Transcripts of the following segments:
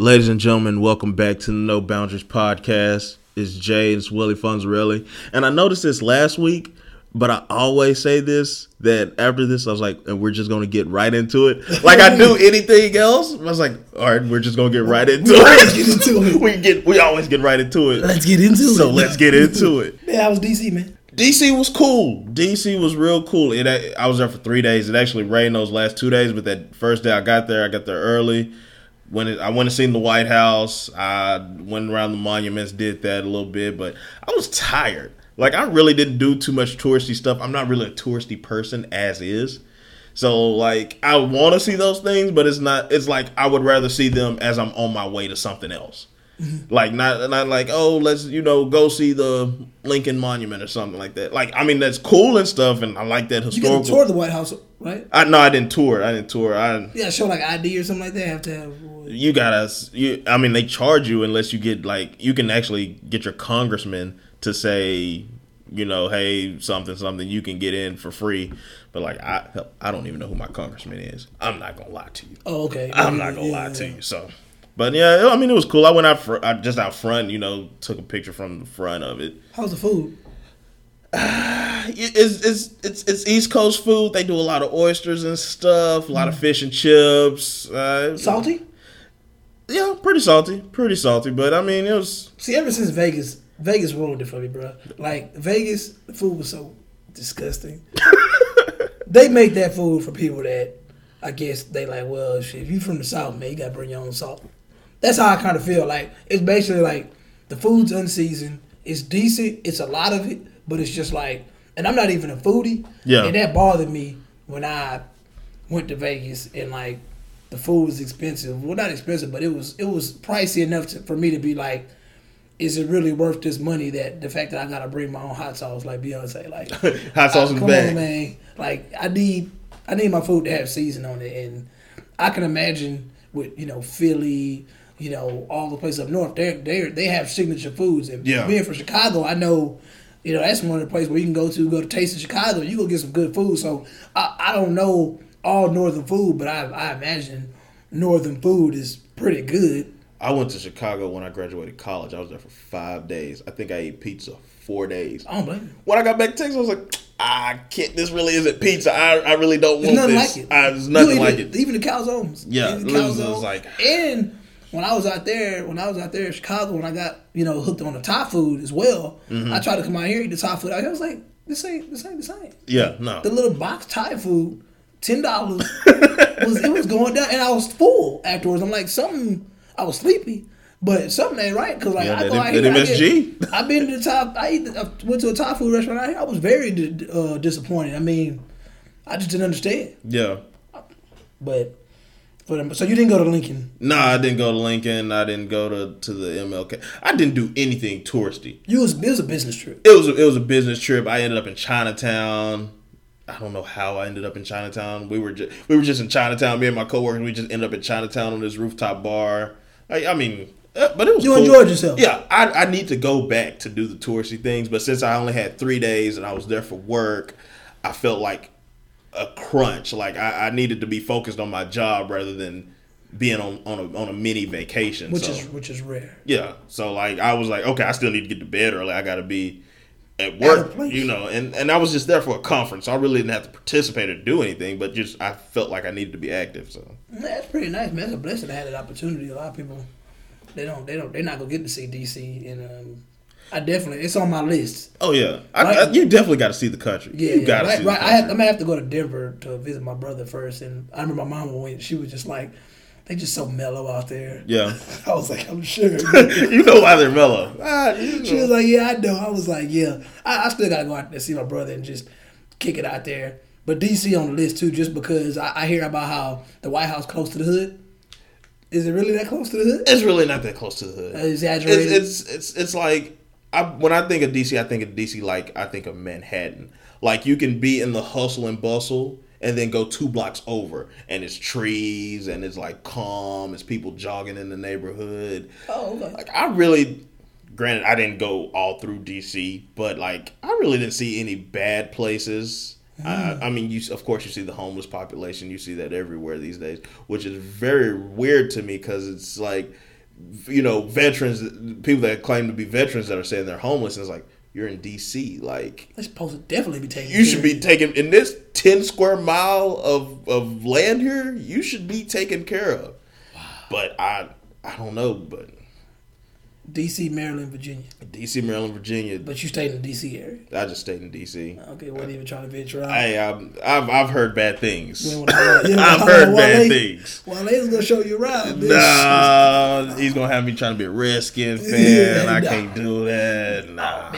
Ladies and gentlemen, welcome back to the No Boundaries podcast. It's Jay, it's Willie Fonzarelli. And I noticed this last week, but I always say this that after this, I was like, and we're just going to get right into it. Like I do anything else. I was like, all right, we're just going to get right into it. get into it. we get, we always get right into it. Let's get into it. So let's get into it. Yeah, I was DC, man. DC was cool. DC was real cool. It I was there for three days. It actually rained those last two days, but that first day I got there, I got there early. When it, I went and seen the White House, I went around the monuments, did that a little bit, but I was tired. Like I really didn't do too much touristy stuff. I'm not really a touristy person as is. So like I want to see those things, but it's not. It's like I would rather see them as I'm on my way to something else. Mm-hmm. Like not not like oh let's you know go see the Lincoln Monument or something like that. Like I mean that's cool and stuff, and I like that historical. to tour the White House, right? I no, I didn't tour. I didn't tour. I Yeah, show like ID or something like that. Have to have. you gotta. You, I mean, they charge you unless you get like you can actually get your congressman to say, you know, hey, something, something. You can get in for free. But like I, I don't even know who my congressman is. I'm not gonna lie to you. Oh, okay. I'm not gonna lie to you. So, but yeah, I mean, it was cool. I went out for I just out front. You know, took a picture from the front of it. How's the food? It's it's it's, it's East Coast food. They do a lot of oysters and stuff. A lot of fish and chips. Uh, Salty? Yeah, pretty salty, pretty salty. But I mean, it was See, ever since Vegas, Vegas ruined it for me, bro. Like Vegas, the food was so disgusting. they make that food for people that I guess they like. Well, shit, if you from the South, man, you gotta bring your own salt. That's how I kind of feel. Like it's basically like the food's unseasoned. It's decent. It's a lot of it, but it's just like, and I'm not even a foodie. Yeah. and that bothered me when I went to Vegas and like the food was expensive. Well, not expensive, but it was it was pricey enough to, for me to be like, is it really worth this money? That the fact that I gotta bring my own hot sauce, like Beyonce, like hot sauce uh, in the bag. on, man. Like I need I need my food to have season on it, and I can imagine with you know Philly, you know all the places up north, they they they have signature foods. And Yeah. being from Chicago, I know. You know that's one of the places where you can go to go to Taste of Chicago. You go get some good food. So I, I don't know all northern food, but I I imagine northern food is pretty good. I went to Chicago when I graduated college. I was there for five days. I think I ate pizza four days. I don't blame you. When I got back to Texas, I was like, I can't. This really isn't pizza. I, I really don't want It's nothing this. like it. I, there's nothing like it. Even the calzones. Yeah, the was like- and when I was out there, when I was out there in Chicago, when I got you know hooked on the Thai food as well, Mm-hmm. I tried to come out here eat the Thai food. I was like, this ain't this ain't the same. Yeah, no. The little box Thai food, ten dollars was it was going down, and I was full afterwards. I'm like something. I was sleepy. But something ain't right because like Yeah, I go out here, I MSG. get- I've been to the top. I eat. The, I went to a Thai food restaurant out here. I was very uh, disappointed. I mean, I just didn't understand. yeah. But so you didn't go to Lincoln. No, I didn't go to Lincoln. I didn't go to, to the MLK. I didn't do anything touristy. You was it was a business trip. It was a, it was a business trip. I ended up in Chinatown. I don't know how I ended up in Chinatown. We were just we were just in Chinatown. Me and my coworkers. We just ended up in Chinatown on this rooftop bar. I, I mean, uh, but it was You cool. enjoyed yourself. Yeah, I, I need to go back to do the touristy things. But since I only had three days and I was there for work, I felt like a crunch. Like I, I needed to be focused on my job rather than being on on a, on a mini vacation. which so. is which is rare. Yeah. So like I was like, okay, I still need to get to bed early. I gotta be at work. You know, and, and I was just there for a conference. So I really didn't have to participate or do anything, but just I felt like I needed to be active. So That's pretty nice, man. It's a blessing to have that opportunity. A lot of people, they don't, they don't, they're not gonna get to see DC, and um, I definitely, it's on my list. Oh yeah. I, Right. I, you definitely gotta see the country. Yeah, you gotta right, see right. the I, have, country. I'm gonna have to go to Denver to visit my brother first, and I remember my mama went. She was just like, they just so mellow out there. yeah. I was like, I'm sure. you know why they're mellow. Ah, you She was like, "Yeah, I know." I was like, "Yeah, I, I still gotta go out there and see my brother and just kick it out there." But DC on the list too, just because I, I hear about how the White House close to the hood. Is it really that close to the hood? It's really not that close to the hood. Exaggerated. It's, it's it's it's like I when I think of DC, I think of DC like I think of Manhattan. Like you can be in the hustle and bustle and then go two blocks over and it's trees and it's like calm, it's people jogging in the neighborhood. oh, okay. Like I really granted I didn't go all through DC, but like I really didn't see any bad places. I, hmm. I mean, you of course you see the homeless population. You see that everywhere these days, which is very weird to me because it's like you know, veterans, people that claim to be veterans that are saying they're homeless. And it's like you're in DC, like They're supposed to definitely be taking. you should be taken in this ten square mile of of land here. You should be taken care of. But I I don't know, but D.C., Maryland, Virginia, DC, Maryland, Virginia. but you stayed in the D.C. area. I just stayed in DC. Okay, wasn't even trying to venture out. Um, I've I've heard bad things. You didn't I've heard at bad things. Well, they was gonna show you around. bitch. Nah, he's gonna have me trying to be a Redskin fan. Yeah, I nah. can't do that. Nah.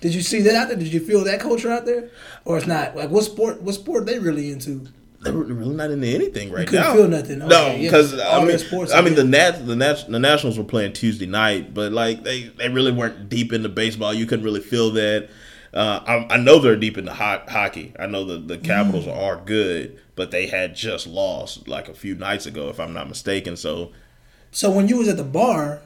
Did you see that out there? Did you feel that culture out there, or it's not? Like, what sport? What sport they really into? They're really not into anything right now. feel nothing. No, Okay, yeah. because All I mean, sports I mean the. Nat, the Nat, the Nationals were playing Tuesday night, but like they, they really weren't deep into baseball. You couldn't really feel that. Uh, I, I know they're deep into ho- hockey. I know the the Capitals Mm. are good, but they had just lost like a few nights ago, if I'm not mistaken. So So when you was at the bar,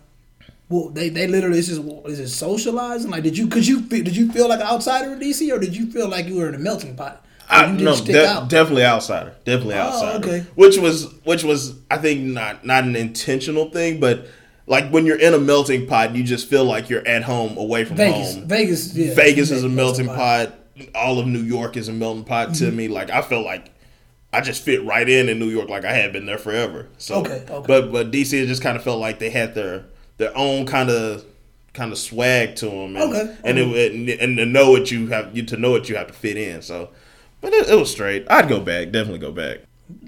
well, they they literally is just is it socializing? Like, did you could you did you feel like an outsider in DC, or did you feel like you were in a melting pot? I, no, de- definitely outsider. Definitely Oh, outsider. okay. Which was which was I think not not an intentional thing, but like when you're in a melting pot, you just feel like you're at home away from Vegas, home. Vegas, yeah, Vegas is a melting pot. All of New York is a melting pot Mm-hmm. to me. Like I feel like I just fit right in in New York, like I had been there forever. So, Okay, okay. but but DC it just kind of felt like they had their their own kind of kind of swag to them. And, Okay, and it, and, and to know what you have you to know what you have to fit in. So, but it, it was straight. I'd go back. Definitely go back.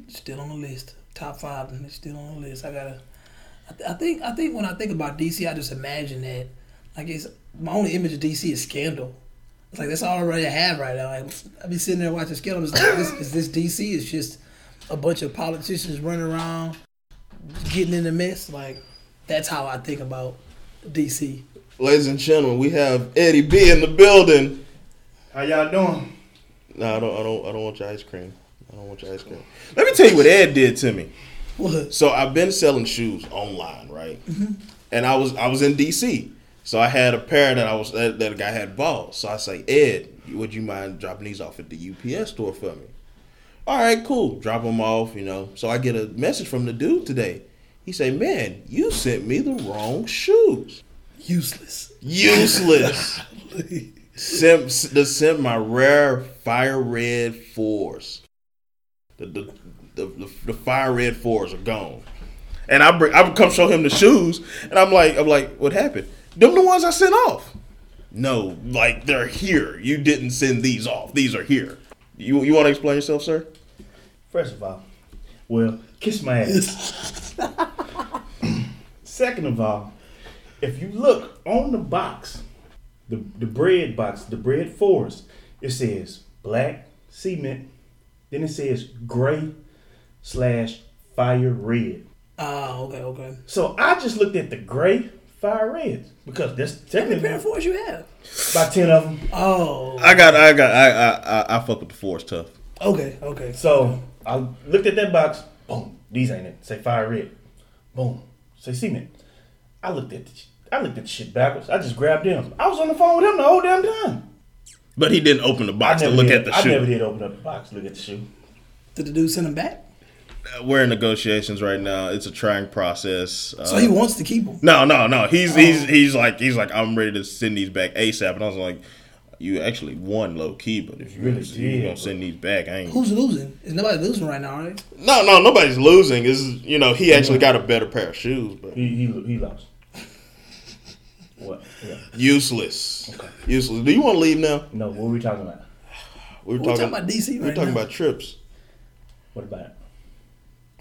Still on the list, top five, and it's still on the list. I gotta. I, th- I think I think when I think about DC, I just imagine that like it's my only image of DC is Scandal. It's like that's all I really have right now. Like I be sitting there watching Scandal. It's like this, is this DC? It's just a bunch of politicians running around, getting in the mess. Like that's how I think about DC. Ladies and gentlemen, we have Eddie B in the building. How y'all doing? No, I don't. I don't. I don't want your ice cream. I don't want your ice cream. Let me tell you what Ed did to me. What? So I've been selling shoes online, right? Mm-hmm. And I was I was in DC, so I had a pair that I was that, that a guy had bought. So I say, Ed, would you mind dropping these off at the UPS store for me? All right, cool. Drop them off, you know. So I get a message from the dude today. He say, Man, you sent me the wrong shoes. Useless. Useless. sent the sent my rare fire red fours. The the, the the the fire red fours are gone. And I bring I come show him the shoes, and I'm like I'm like, what happened? Them the ones I sent off. No, like they're here. You didn't send these off. These are here. You you want to explain yourself, sir? First of all, well, kiss my ass. Second of all, if you look on the box, the the bread box, the bread forest. it says black cement. Then it says gray slash fire red. Ah, okay, okay. So I just looked at the gray fire reds because that's How many technically pair of fours you have? about ten of them. Oh, I got I got I I I, I fuck with the fours tough. okay, okay. So I looked at that box. Boom. These ain't it. Say fire red. Boom. Say cement. I looked at the, sh- I looked at the shit backwards. I just grabbed them. I was on the phone with him the whole damn time. But he didn't open the box to look did, at the I shoe. I never did open up the box. Look at the shoe. Did the dude send him back? We're in negotiations right now. It's a trying process. Uh, So he wants to keep them. No, no, no. He's Oh. he's he's like he's like I'm ready to send these back ASAP, and I was like, you actually won low key, but if you Really really you did, gonna send these back, I ain't. Who's losing? Is nobody losing right now, right? No, no, nobody's losing. Is you know he actually got a better pair of shoes, but He he, he lost. What? Yeah. useless, useless. Do you want to leave now? No. What were we talking about? We were We're talking, talking about DC We were talking now. about trips. What about it?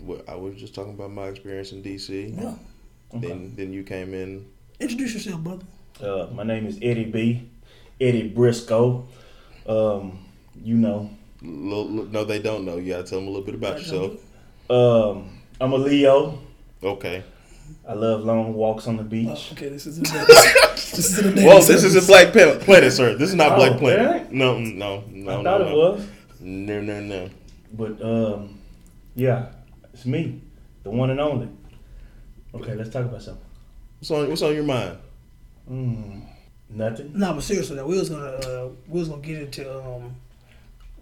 Well, I was just talking about my experience in DC. Yeah. Then then you came in. Introduce yourself, brother. Uh, my name is Eddie B. Eddie Briscoe. Um, you know, Lo- lo- No, they don't know. You gotta tell them a little bit about yourself. um, I'm a Leo. Okay. I love long walks on the beach. Oh, okay, this is this is an Well, this is a Black Planet, planet, sir. This is not Oh, Black Planet. really? No, no, no. I thought no. it was. No, no, no. But um, yeah, it's me, the one and only. Okay, let's talk about something. What's on What's on your mind? Mm, nothing. No, but seriously, though, we was gonna uh, we was gonna get into um,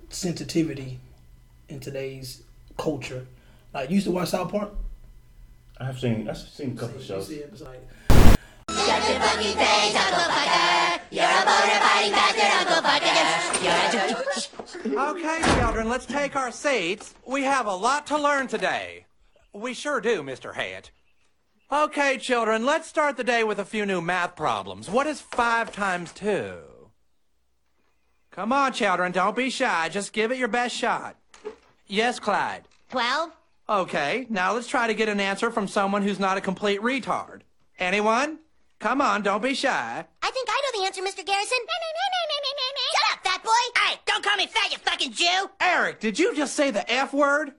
sensitivity in today's culture. Like, you used to watch South Park. I've seen I've seen a couple of You shows. see like, Shut your fucking face, Uncle Fucker. You're a boner fighting bastard, Uncle Fucker. Okay, children, let's take our seats. We have a lot to learn today. We sure do, Mr. Hat. Okay, children, let's start the day with a few new math problems. What is 5 times 2? Come on, children, don't be shy. Just give it your best shot. Yes, Clyde. Twelve? Okay, now let's try to get an answer from someone who's not a complete retard. Anyone? Come on, don't be shy. I think I know the answer, Mr. Garrison. Shut up, fat boy! Hey, don't call me fat, you fucking Jew! Eric, did you just say the F word?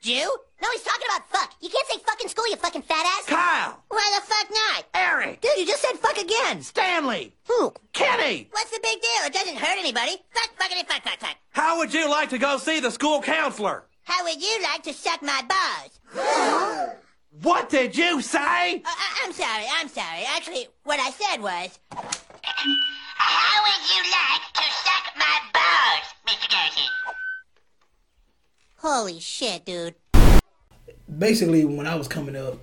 Jew? No, he's talking about fuck. You can't say fuck in school, you fucking fat ass. Kyle! Why the fuck not? Eric! Dude, you just said fuck again. Stanley! Who? Kenny! What's the big deal? It doesn't hurt anybody. Fuck, fuckity, fuck, fuck, fuck. How would you like to go see the school counselor? How would you like to suck my balls? What did you say? Uh, I- I'm sorry, I'm sorry. Actually, what I said was... How would you like to suck my balls, Mr. Garrison? Holy shit, dude. basically when I was coming up,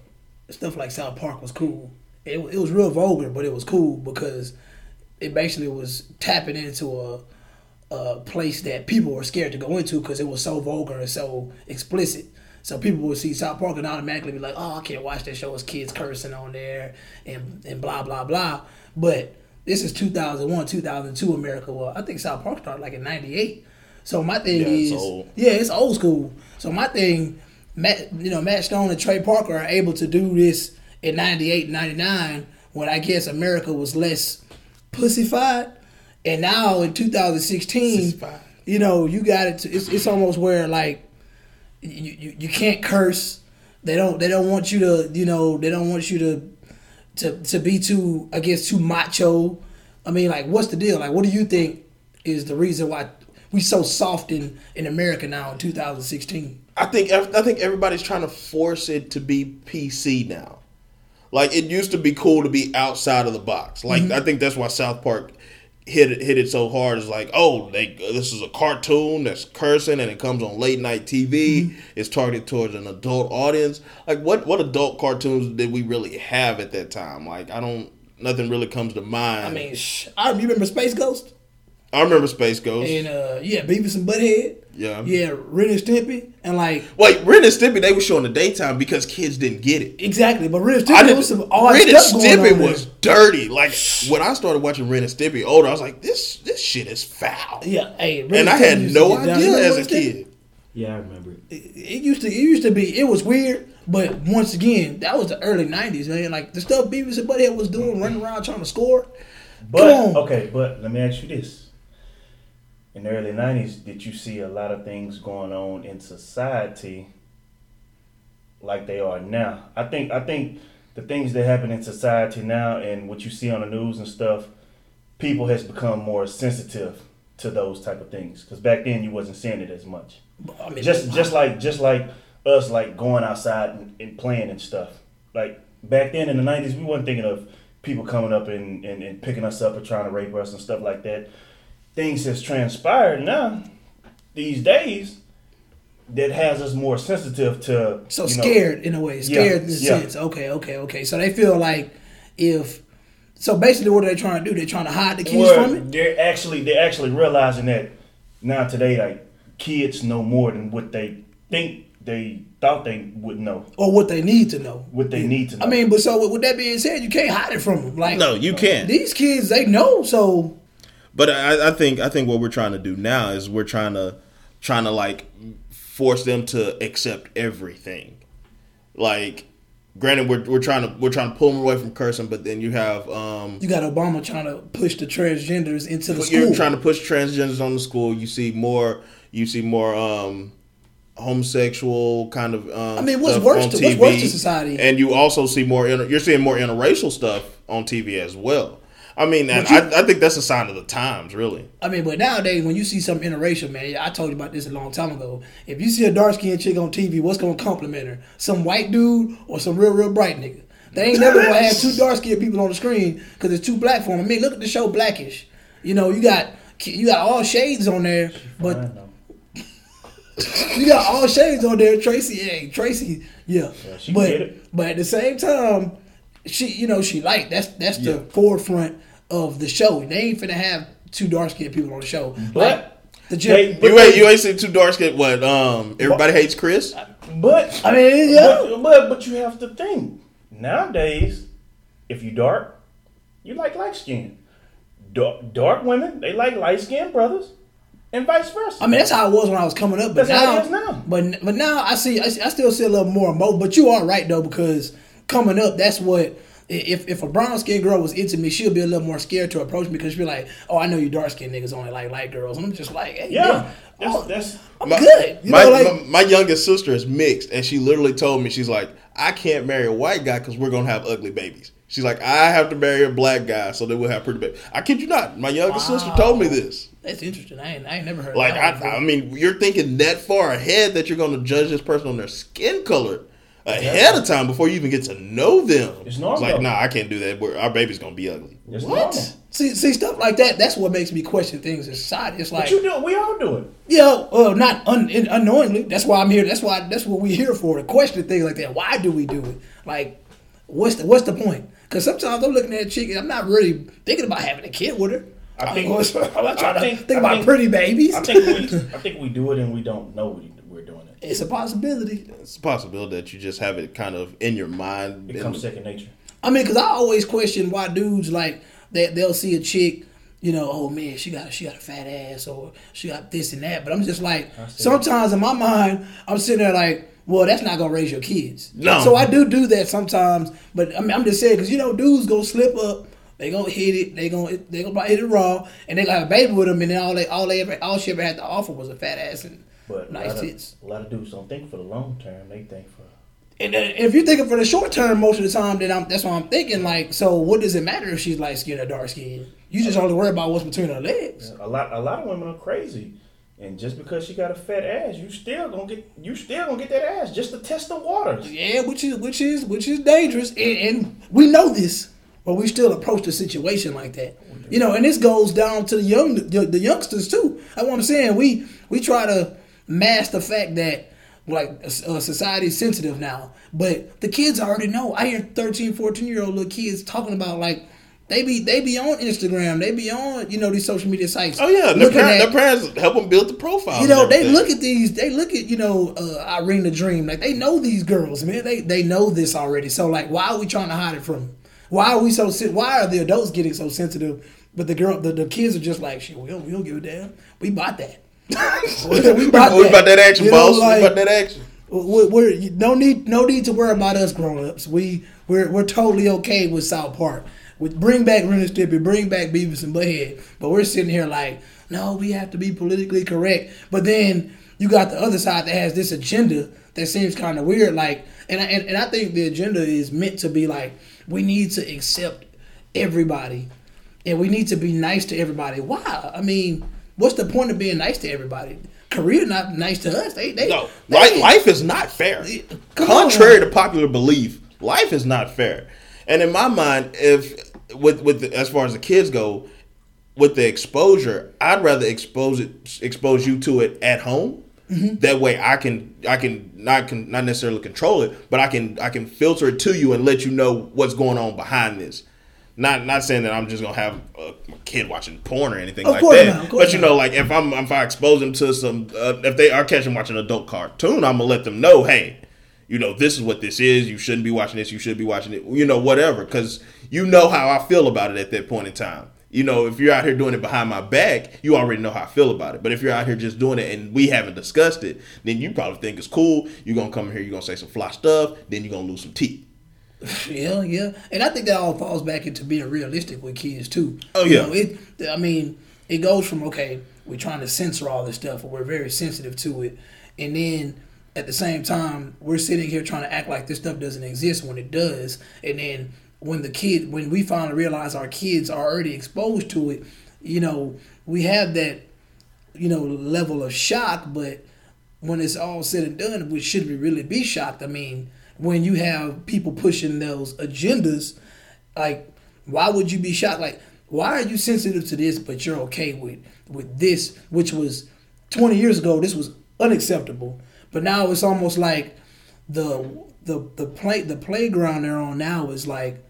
stuff like South Park was cool. It, it was real vulgar, but it was cool because it basically was tapping into a a place that people were scared to go into because it was so vulgar and so explicit. So people would see South Park and automatically be like, "Oh, I can't watch that show. It's kids cursing on there and and blah blah blah." But this is 2001, 2002 America. Well, I think South Park started like in '98. So my thing Yeah, is, yeah, it's old school. So my thing, Matt, you know, Matt Stone and Trey Parker are able to do this in 98, 99, when I guess America was less pussified. And now in 2016, you know, you got it. To, it's, it's almost where like you, you you can't curse. They don't they don't want you to you know they don't want you to to to be too I guess too macho. I mean, like, what's the deal? Like, what do you think is the reason why we so soft in in America now in 2016? I think I think everybody's trying to force it to be PC now. Like it used to be cool to be outside of the box. Like Mm-hmm. I think that's why South Park hit it hit it so hard. It's like, oh, they this is a cartoon that's cursing and it comes on late night TV. Mm-hmm. It's targeted towards an adult audience. Like what what adult cartoons did we really have at that time? Like I don't nothing really comes to mind. I mean, sh- I you remember Space Ghost I remember Space Ghost. and uh yeah, Beavis and Butthead. Yeah. yeah, Ren and Stimpy, and like Wait, Ren and Stimpy they were showing the daytime because kids didn't get it. exactly, but Ren and I Stimpy didn't. was some odd Ren and stuff going Stimpy on there. was dirty. Like when I started watching Ren and Stimpy older, I was like, this this shit is foul. Yeah, hey, Ren And I had no idea You remember as a Ren Stimpy? kid. Yeah, I remember it. It used to it used to be it was weird, but once again, that was the early '90s, man. Like the stuff Beavis and Butthead was doing, running around trying to score. But Come on. okay, but let me ask you this: In the early '90s, did you see a lot of things going on in society like they are now? I think I think the things that happen in society now and what you see on the news and stuff, people has become more sensitive to those type of things. Because back then you wasn't seeing it as much. I mean, Just just like just like us like going outside and, and playing and stuff. Like back then in the nineties we wasn't thinking of people coming up and, and, and picking us up and trying to rape us and stuff like that. Things has transpired now these days that has us more sensitive to so you know, scared in a way, scared in the yeah. sense. Okay, okay, okay. So they feel like if so, basically, what are they trying to do? They're trying to hide the kids Well, from it. they're actually they're actually realizing that now today like kids know more than what they think they thought they would know. Or what they need to know. What they need to know. I mean, but so with, with that being said, you can't hide it from them. Like No, you can't. these kids, they know. So But I, I think I think what we're trying to do now is we're trying to trying to like force them to accept everything. Like, granted, we're, we're trying to we're trying to pull them away from cursing, but then you have um, you got Obama trying to push the transgenders into the school. You're trying to push transgenders on the school. You see more. You see more um, homosexual kind of. Um, I mean, what's worse to- what's worse to society? And you also see more. Inter, you're seeing more interracial stuff on TV as well. I mean, and But you- I, I think that's a sign of the times, really. I mean, but nowadays when you see some interracial man, I told you about this a long time ago. If you see a dark skinned chick on TV, what's gonna compliment her? Some white dude or some real, real bright nigga? They ain't never gonna have two dark skinned people on the screen because it's too black for them. I mean, look at the show Blackish. You know, you got you got all shades on there, but I you got all shades on there. Tracee, hey, Tracee, yeah. Yeah, she but get it. but at the same time, she you know she like that's that's the forefront of the show. They ain't finna have two dark skinned people on the show. But the they- gym. but You ain't you ain't seen two dark skinned What? Um, everybody hates Chris. But I mean, yeah. but, but but you have to think nowadays, if you dark, you like light skin. Dark, dark women they like light skinned brothers, and vice versa. I mean, that's how it was when I was coming up. But That's how now, it is now. But but now I see, I, see- I still see a little more emo. But you are right though, because coming up, that's what. If if a brown skinned girl was into me, she'll be a little more scared to approach me because she'll be like, "Oh, I know you dark skinned niggas only like light girls," and I'm just like, "Hey, yeah, man, that's, oh, that's I'm My- good." You my, know, like, my my youngest sister is mixed, and she literally told me she's like, I can't marry a white guy because we're gonna have ugly babies. She's like, I have to marry a black guy so that we'll have pretty babies. I kid you not. My youngest sister told me this. that's interesting. I ain't, I ain't never heard. Like, that one I, I mean, you're thinking that far ahead that you're gonna judge this person on their skin color ahead of time before you even get to know them. It's normal. like, nah, I can't do that. We're, our baby's gonna be ugly. it's what? normal. See, see stuff like that. That's what makes me question things in society. It's like, But you do, we all do it. Yeah, well, not un- unknowingly. That's why I'm here. That's why. That's what we're here for. To question things like that. Why do we do it? Like, what's the what's the point? Because sometimes I'm looking at a chick and I'm not really thinking about having a kid with her. I think- I'm not trying I to think- think, I about think- pretty babies. I think we, I think we do it and we don't know we, we're it. It's a possibility. It's a possibility that you just have it kind of in your mind. It and- becomes second nature. I mean, because I always question why dudes like they they'll see a chick, you know, oh man, she got she got a fat ass or she got this and that. But I'm just like, sometimes in my mind, I'm sitting there like, well, that's not gonna raise your kids. No. So I do do that sometimes. But I mean, I'm just saying because you know, dudes gonna slip up. They gonna hit it. They gonna they gonna hit it raw, and they gonna have a baby with them, and then all they all they ever all she ever had to offer was a fat ass and But a nice lot, tits. of, a lot of dudes don't think for the long term. They think for And if you're thinking for the short term, most of the time, then I'm, that's what I'm thinking. Like, so what does it matter if she's light skinned or dark skinned? You just only worry about what's between her legs. a lot. A lot of women are crazy, and just because she got a fat ass, you still gonna get you still gonna get that ass just to test the waters. Yeah, which is which is which is dangerous, and, and we know this, but we still approach the situation like that. You know, and this goes down to the young the, the youngsters too. That's what I'm saying. We we try to mask the fact that like uh, society is sensitive now, but the kids already know. I hear 13, 14 year old little kids talking about like. They be they be on Instagram. They be on you know these social media sites. Oh yeah, their, parents, at- their parents help them build the profile. you know, they look at these. They look at you know uh, Irene the Dream. Like they know these girls, man. They they know this already. So like, why are we trying to hide it from? them? Why are we so? Why are the adults getting so sensitive? But the girl, the, the kids are just like, shit. We don't, we don't give a damn. We bought that. We We about that action, You know, boss. like, we about that action. we're, we're no need no need to worry about us grown ups. We we're we're totally okay with South Park. With bring back Ren and Stimpy, bring back Beavis and Butthead. But we're sitting here like, no, we have to be politically correct. But then you got the other side that has this agenda that seems kind of weird. Like, and I, and, and I think the agenda is meant to be like, we need to accept everybody, and we need to be nice to everybody. Why? I mean, what's the point of being nice to everybody? Korea not nice to us. They they No, they- life, life is not fair. Come Contrary on. to popular belief, life is not fair. And in my mind, if with with the, as far as the kids go, with the exposure, I'd rather expose it, expose you to it at home. Mm-hmm. That way, I can I can not can not necessarily control it, but I can I can filter it to you and let you know what's going on behind this. Not not saying that I'm just gonna have a, kid watching porn or anything Of like that. not, but you know, like if I'm if I expose them to some uh, if they are catching watching an adult cartoon, I'm gonna let them know, hey, you know, this is what this is. You shouldn't be watching this. You should be watching it. You know, whatever, because you know how I feel about it at that point in time. You know, if you're out here doing it behind my back, you already know how I feel about it. But if you're out here just doing it and we haven't discussed it, then you probably think it's cool. You're gonna come here, you're gonna say some fly stuff, then you're gonna lose some teeth. Yeah, yeah, and I think that all falls back into being realistic with kids too. Oh, You yeah. know, it. I mean, it goes from okay, we're trying to censor all this stuff, or we're very sensitive to it, and then at the same time, we're sitting here trying to act like this stuff doesn't exist when it does, and then when the kid, when we finally realize our kids are already exposed to it, you know, we have that, you know, level of shock, but when it's all said and done, we should we really be shocked? I mean, when you have people pushing those agendas, like, why would you be shocked? Like, why are you sensitive to this, but you're okay with with this, which was twenty years ago? This was unacceptable. But now it's almost like the the the play the playground they're on now is like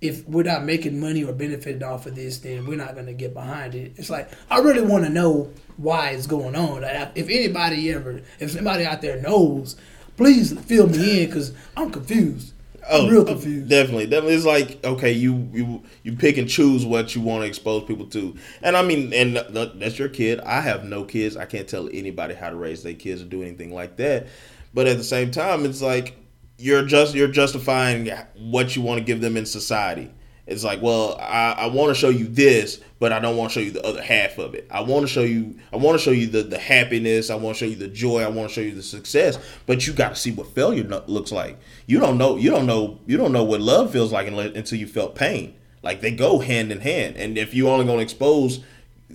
if we're not making money or benefiting off of this, then we're not gonna get behind it. It's like I really want to know why it's going on. Like, if anybody ever, if somebody out there knows, please fill me in because I'm confused. I'm oh, real confused. Definitely, definitely. It's like okay, you you you pick and choose what you want to expose people to, and I mean, and th- that's your kid. I have no kids. I can't tell anybody how to raise their kids or do anything like that. But at the same time, it's like you're just you're justifying what you want to give them in society. It's like, well, I, I want to show you this, but I don't want to show you the other half of it. I want to show you, I want to show you the, the happiness. I want to show you the joy. I want to show you the success. But you got to see what failure no- looks like. You don't know, you don't know, you don't know what love feels like until you felt pain. Like they go hand in hand. And if you only going to expose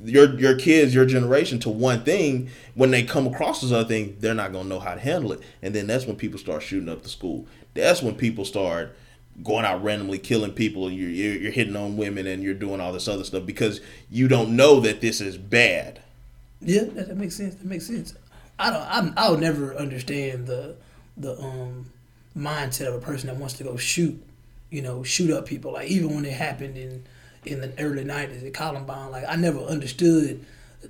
your your kids, your generation to one thing, when they come across this other thing, they're not gonna know how to handle it. And then that's when people start shooting up the school. That's when people start going out randomly killing people and you're, you're, hitting on women and you're doing all this other stuff because you don't know that this is bad. Yeah, that, that makes sense. That makes sense. I don't. I'm, I'll never understand the the um mindset of a person that wants to go shoot, you know, shoot up people. Like even when it happened in in the early '90s at Columbine, like I never understood.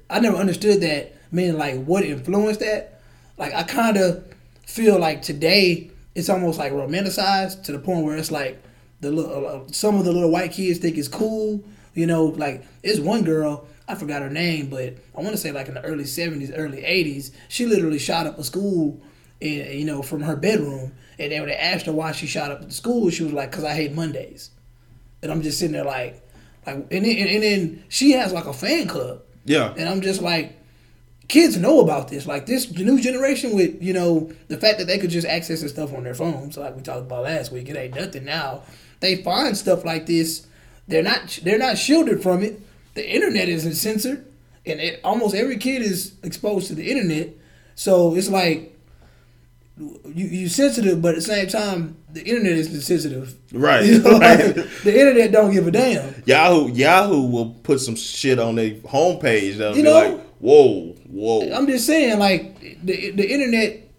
I never understood that. Meaning, like what influenced that. Like I kind of feel like today it's almost like romanticized to the point where it's like the little uh, some of the little white kids think it's cool. You know, like it's one girl. I forgot her name, but I want to say like in the early '70s, early '80s, she literally shot up a school, in, you know, from her bedroom. And then when they asked her why she shot up the school, she was like, "Cause I hate Mondays." And I'm just sitting there like, like, and then, and then she has like a fan club. Yeah. And I'm just like, kids know about this. Like this new generation with, you know, the fact that they could just access this stuff on their phones, like we talked about last week, it ain't nothing now. They find stuff like this. They're not they're not shielded from it. The internet isn't censored. And it, almost every kid is exposed to the internet. So it's like you you sensitive, but at the same time, the internet isn't sensitive. Right, You know, right. like, the internet don't give a damn. Yahoo Yahoo will put some shit on their homepage that'll You be know? like, whoa, whoa. I'm just saying, like the the internet,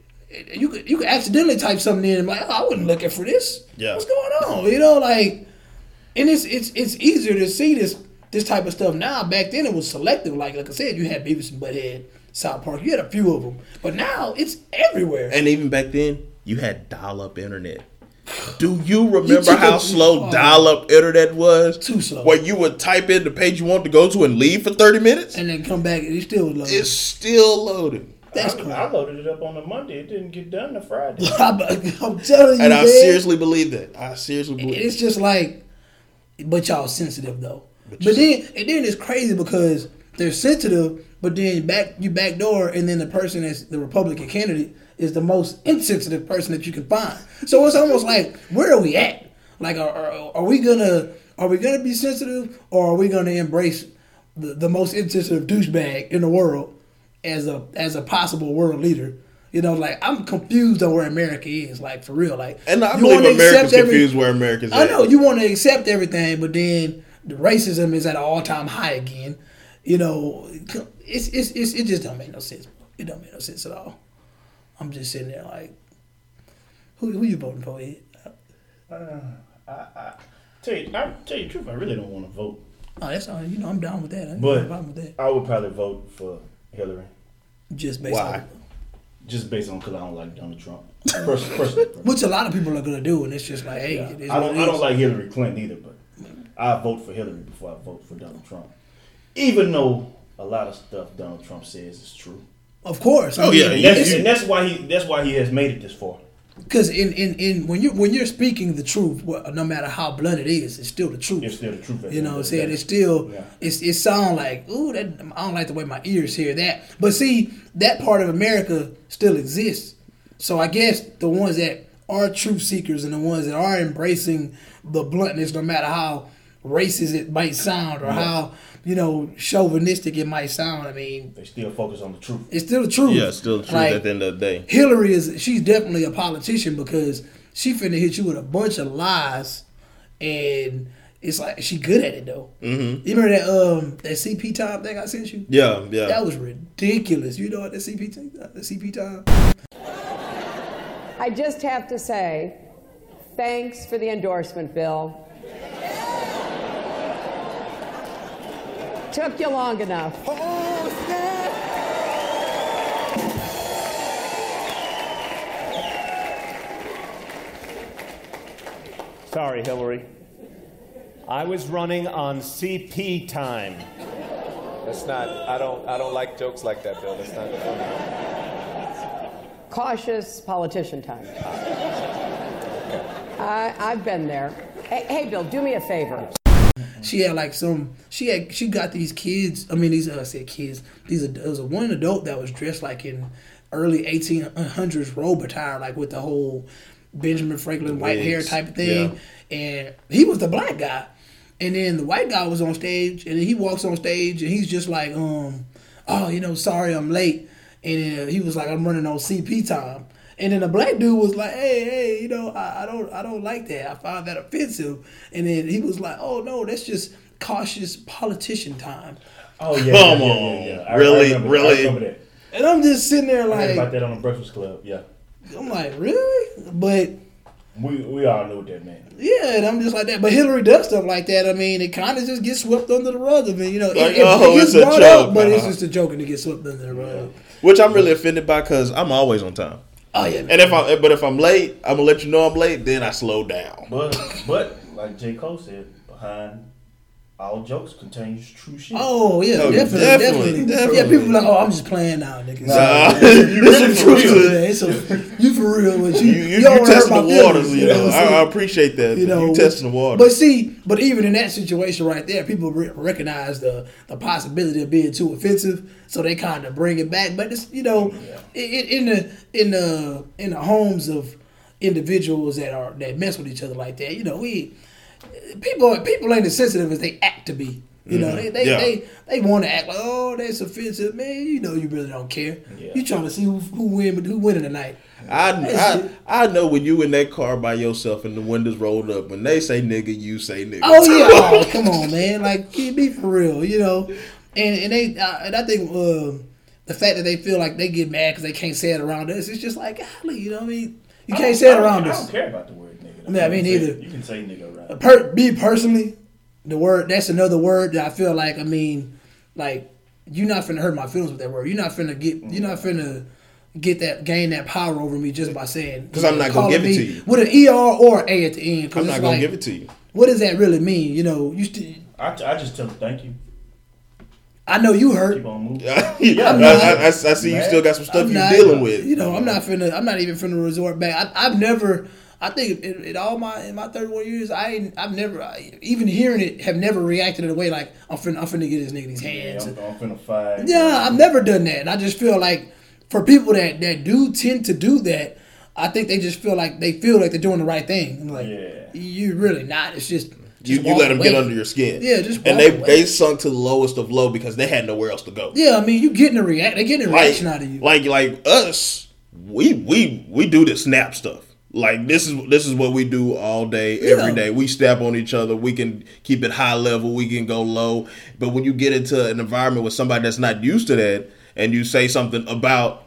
you could you could accidentally type something in and like, oh, I wasn't looking for this. Yeah. what's going on? You know, like, and it's it's it's easier to see this this type of stuff now. Back then, it was selective. Like like I said, you had Beavis and Butthead, South Park. You had a few of them, but now it's everywhere. And even back then, you had dial-up internet. Do you remember took how a- slow oh. dial-up internet was? Too slow. Where you would type in the page you want to go to and leave for thirty minutes. and then come back and it still was low. It's still loaded. That's I, crazy. I loaded it up on a Monday. It didn't get done to Friday. I'm, I'm telling you, And I man. seriously believe that. I seriously believe. it's just like, but y'all sensitive though. But, then and then it's crazy because they're sensitive, but then back you backdoor, and then the person that's the Republican candidate is the most insensitive person that you can find. So it's almost like where are we at? Like, are, are, are we gonna are we gonna be sensitive, or are we gonna embrace the, the most insensitive douchebag in the world as a as a possible world leader? You know, like I'm confused on where America is, like for real. Like, and I you believe America's every- confused where America's I at. know you want to accept everything, but then the racism is at an all time high again. You know, it's, it's it's it just don't make no sense. It don't make no sense at all. I'm just sitting there like, who who you voting for? Ed? Uh, tell you, I tell you the truth, I really don't want to vote. Oh, that's all. You know, I'm down with that. I But with that. I would probably vote for Hillary. Just based Why? on Just based on because I don't like Donald Trump. Oh. Pers- personally, which a lot of people are gonna do, and it's just like, hey, is I don't. I don't like Hillary Clinton either, but I vote for Hillary before I vote for Donald Trump. Even though a lot of stuff Donald Trump says is true, Of course. Oh, yeah, and that's, and that's why he. That's why he has made it this far. Because in, in, in when you when you're speaking the truth, well, no matter how blunt it is, it's still the truth. It's still the truth. You know what I'm saying? day. It's still Yeah. it's it sound like, ooh, that I don't like the way my ears hear that. But see, that part of America still exists. So I guess the ones that are truth seekers and the ones that are embracing the bluntness, no matter how racist it might sound or how, you know, chauvinistic it might sound, I mean, They still focus on the truth. it's still the truth. Yeah, still the truth Like, at the end of the day. Hillary is she's definitely a politician because she finna hit you with a bunch of lies and it's like she good at it though. Mm-hmm. You remember that um that CP time thing I sent you? Yeah, yeah. That was ridiculous. You know what the CP thing, the CP time? I just have to say, thanks for the endorsement, Bill. Took you long enough. Sorry, Hillary. I was running on CP time. That's not. I don't. I don't like jokes like that, Bill. That's not funny. Cautious politician time. I, I've been there. Hey, hey, Bill, do me a favor. She had like some. She had. She got these kids. I mean, these. Uh, I said kids. These. There was a one adult that was dressed like in early 1800s robe attire, like with the whole Benjamin Franklin white hair type of thing. And he was the black guy. And then the white guy was on stage, and he walks on stage, and he's just like, um, oh, you know, sorry I'm late. And he was like, I'm running on CP time. And then the black dude was like, "Hey, hey, you know, I, I don't, I don't like that. I find that offensive." And then he was like, "Oh no, that's just cautious politician time." Oh yeah, Come yeah, yeah, on. yeah, yeah. I, Really? I remember, Really? I that. And I'm just sitting there I heard about that on the Breakfast Club. Yeah, I'm like, really? But we we all know that man. yeah, and I'm just like that. But Hillary does stuff like that. I mean, it kind of just gets swept under the rug. I mean, you know, it, Like, it, oh, it gets it's a brought joke. up, but it's Uh-huh. just a joke and it gets swept under the rug. Which I'm really offended by because I'm always on time. Oh yeah, And if I but if I'm late, I'm gonna let you know I'm late. Then I slow down. But but like J Cole said, behind all jokes contains true shit. Oh yeah, Oh, definitely, definitely, definitely, Yeah, people be like, oh, I'm just playing now, nigga. Nah, This is for real. man. It's a, you for real, but you You, you, don't you testing the waters, you know. what I'm I, I appreciate that. you know, you testing the water. But see, but even in that situation right there, people re- recognize the the possibility of being too offensive, so they kind of bring it back. But it's you know, i in, in the in the in the homes of individuals that are that mess with each other like that, you know, we people people ain't as sensitive as they act to be. You know, they they, Mm-hmm. Yeah. they, they want to act like, oh, that's offensive, man. You know, you really don't care. Yeah. You trying to see who who win who winning tonight. I, I I know when you in that car by yourself and the windows rolled up, when they say nigga, you say nigga. Oh yeah, oh, come on, man! Like, keep me for real, you know. And and they uh, and I think um, the fact that they feel like they get mad because they can't say it around us, it's just like, golly, you know what I mean? You I can't say it around I us. I don't care about the word nigga. I, mean, You can neither. You can say nigga. Per, me personally, the word that's another word that I feel like I mean, like you're not finna hurt my feelings with that word. You're not finna get. You're not finna get that gain that power over me just by saying because I'm not gonna give it to you. with an er or a at the end. I'm not gonna like, give it to you. What does that really mean? You know, you still. I, I just tell them thank you. I know you hurt. Keep on moving. Yeah, I'm not- I, I, I see you still got some stuff you're dealing with. You know, I'm not finna. I'm not even finna resort back. I, I've never. I think in, in all my in my 31 years, I ain't, I've never I, even hearing it have never reacted in a way like I'm finna I'm finna get this nigga these Yeah, hands. I'm, I'm finna fight. Yeah, I've never done that, and I just feel like for people that that do tend to do that, I think they just feel like they feel like they're doing the right thing. I'm like, Yeah. you really not. It's just, you, just you walk let them get under your skin. Yeah, just and they away. they sunk to the lowest of low because they had nowhere else to go. Yeah, I mean, you getting a react. They getting a like, reaction out of you. like like us, we we we do the snap stuff. Like this is this is what we do all day, every Yeah. day. We step on each other. We can keep it high level. We can go low. But when you get into an environment with somebody that's not used to that, and you say something about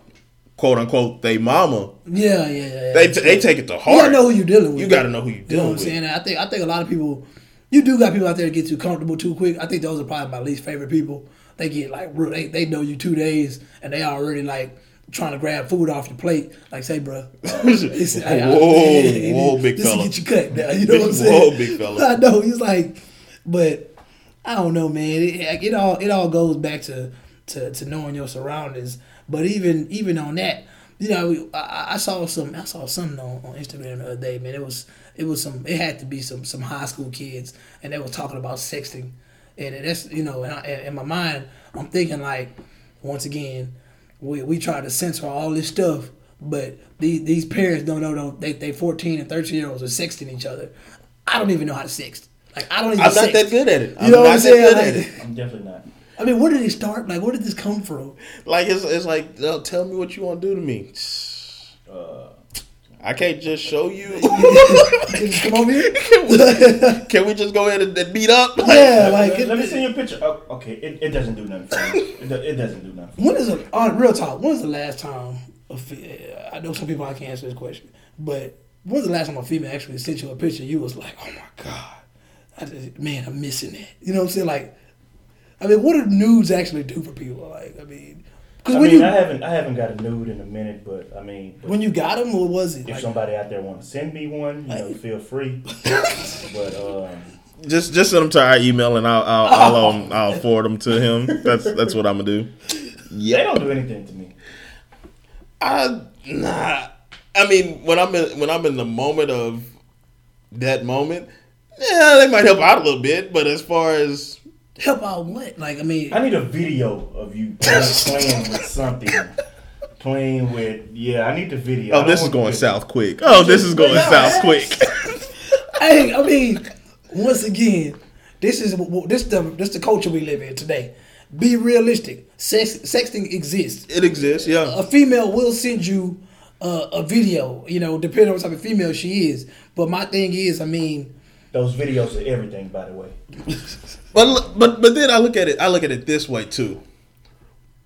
quote unquote they mama, yeah, yeah, yeah. yeah. they t- they take it to heart. You gotta know who you're dealing with. You gotta know who you're You know dealing what I'm with. saying? I think I think a lot of people, you do got people out there that get too comfortable too quick. I think those are probably my least favorite people. They get like real. They, they know you two days and they already like trying to grab food off your plate. Like say, bro, Whoa, whoa, big this fella. will get you cut now. You know what I'm saying? Whoa, big fella. I know. He's like, but I don't know, man. It, like, it all it all goes back to, to to knowing your surroundings. But even even on that, you know, we- I, I saw some I saw something on, on Instagram the other day, man. It was it was some it had to be some some high school kids, and they were talking about sexting, and that's you know, and I, in my mind, I'm thinking like, once again, we we try to censor all this stuff. But these, these parents don't know don't they they 14 and 13 year olds are sexting each other. I don't even know how to sext. Like I don't even. I'm not that good at it. You I'm know what I'm saying? good Like, at it. I'm definitely not. I mean, where did it start? Like, where did this come from? Like it's, it's like, oh, tell me what you want to do to me. Uh, I can't just show you. Come over here. Can we just go ahead and, and meet up? Yeah, like let, it, let me see your picture. Oh, okay, it, it doesn't do nothing for me. It, it doesn't do nothing. For me. When is a on uh, real talk? When is the last time a fe- I know some people I can't answer this question, but when's the last time a female actually sent you a picture? You was like, oh my god, I just, man, I'm missing it. You know what I'm saying? Like, I mean, what do nudes actually do for people? Like, I mean, because I when mean, you I haven't I haven't got a nude in a minute, but I mean, but when you got them, what was it? if Like, somebody out there want to send me one, you know, feel free. but um, Just just send them to our email and I'll I'll I'll, um, I'll forward them to him. That's that's what I'm gonna do. Yeah, they don't do anything to me. I nah. I mean, when I'm in when I'm in the moment of that moment, yeah, they might help out a little bit. But as far as help out what? Like, I mean, I need a video of you playing, playing with something. Playing with yeah, I need the video. Oh, this is going picture. south quick. Oh, this is going Yeah. south quick. Hey, I mean, once again, this is this the this the culture we live in today. Be realistic. Sex, sexting exists. It exists, yeah. A female will send you uh, a video, you know, depending on what type of female she is. But my thing is, I mean, Those videos are everything, by the way. But but but then I look at it. I look at it this way too.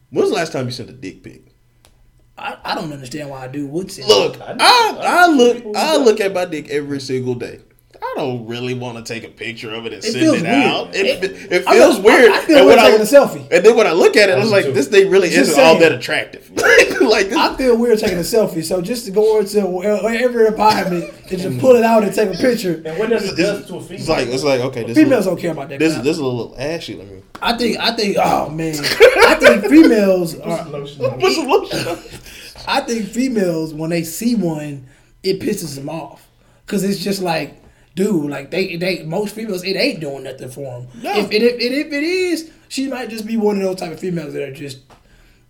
When's the last time you sent a dick pic? I, I don't understand why I do would send. Look, I- I I look I look at my dick every single day. I don't really want to take a picture of it and It send it weird. out. It, It- it, feels feel- weird. I feel and weird when taking a selfie. And then when I look at it, I was like, too. this thing really Just isn't all that attractive. like this, I feel weird taking a selfie, so just to go into every environment and just pull it out and take a picture. And what does it do to a female? it's like it's like okay, this Females is, don't care about that. this crap. this is a little ashy. Let me I think I think oh man, I think females are. Lotion on. put some lotion. I think females when they see one, it pisses them off because it's just like, dude, like they they most females it ain't doing nothing for them. No. If, and if and if it is, she might just be one of those type of females that are just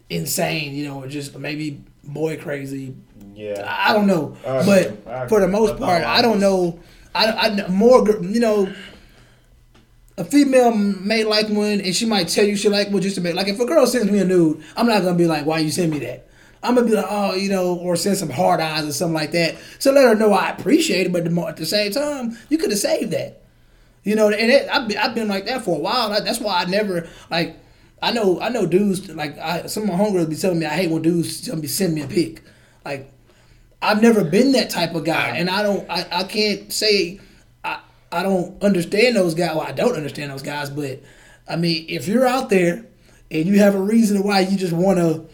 insane, you know, or just maybe boy crazy. Yeah. I I don't know, I but I for the most That's part, I don't know. I, I more you know. A female may like one, and she might tell you she like one just to make. Like if a girl sends me a nude, I'm not gonna be like, "Why you send me that?" I'm gonna be like, "Oh, you know," or send some hard eyes or something like that to let her know I appreciate it. But at the same time, you could have saved that. You know, and it, I've, been, I've been like that for a while. That's why I never like. I know I know dudes like I, some of my homegirls be telling me I hate when dudes tell me send me a pic. Like I've never been that type of guy, and I don't. I, I can't say I I don't understand those guys. Well, I don't understand those guys, but I mean, if you're out there and you have a reason why you just want to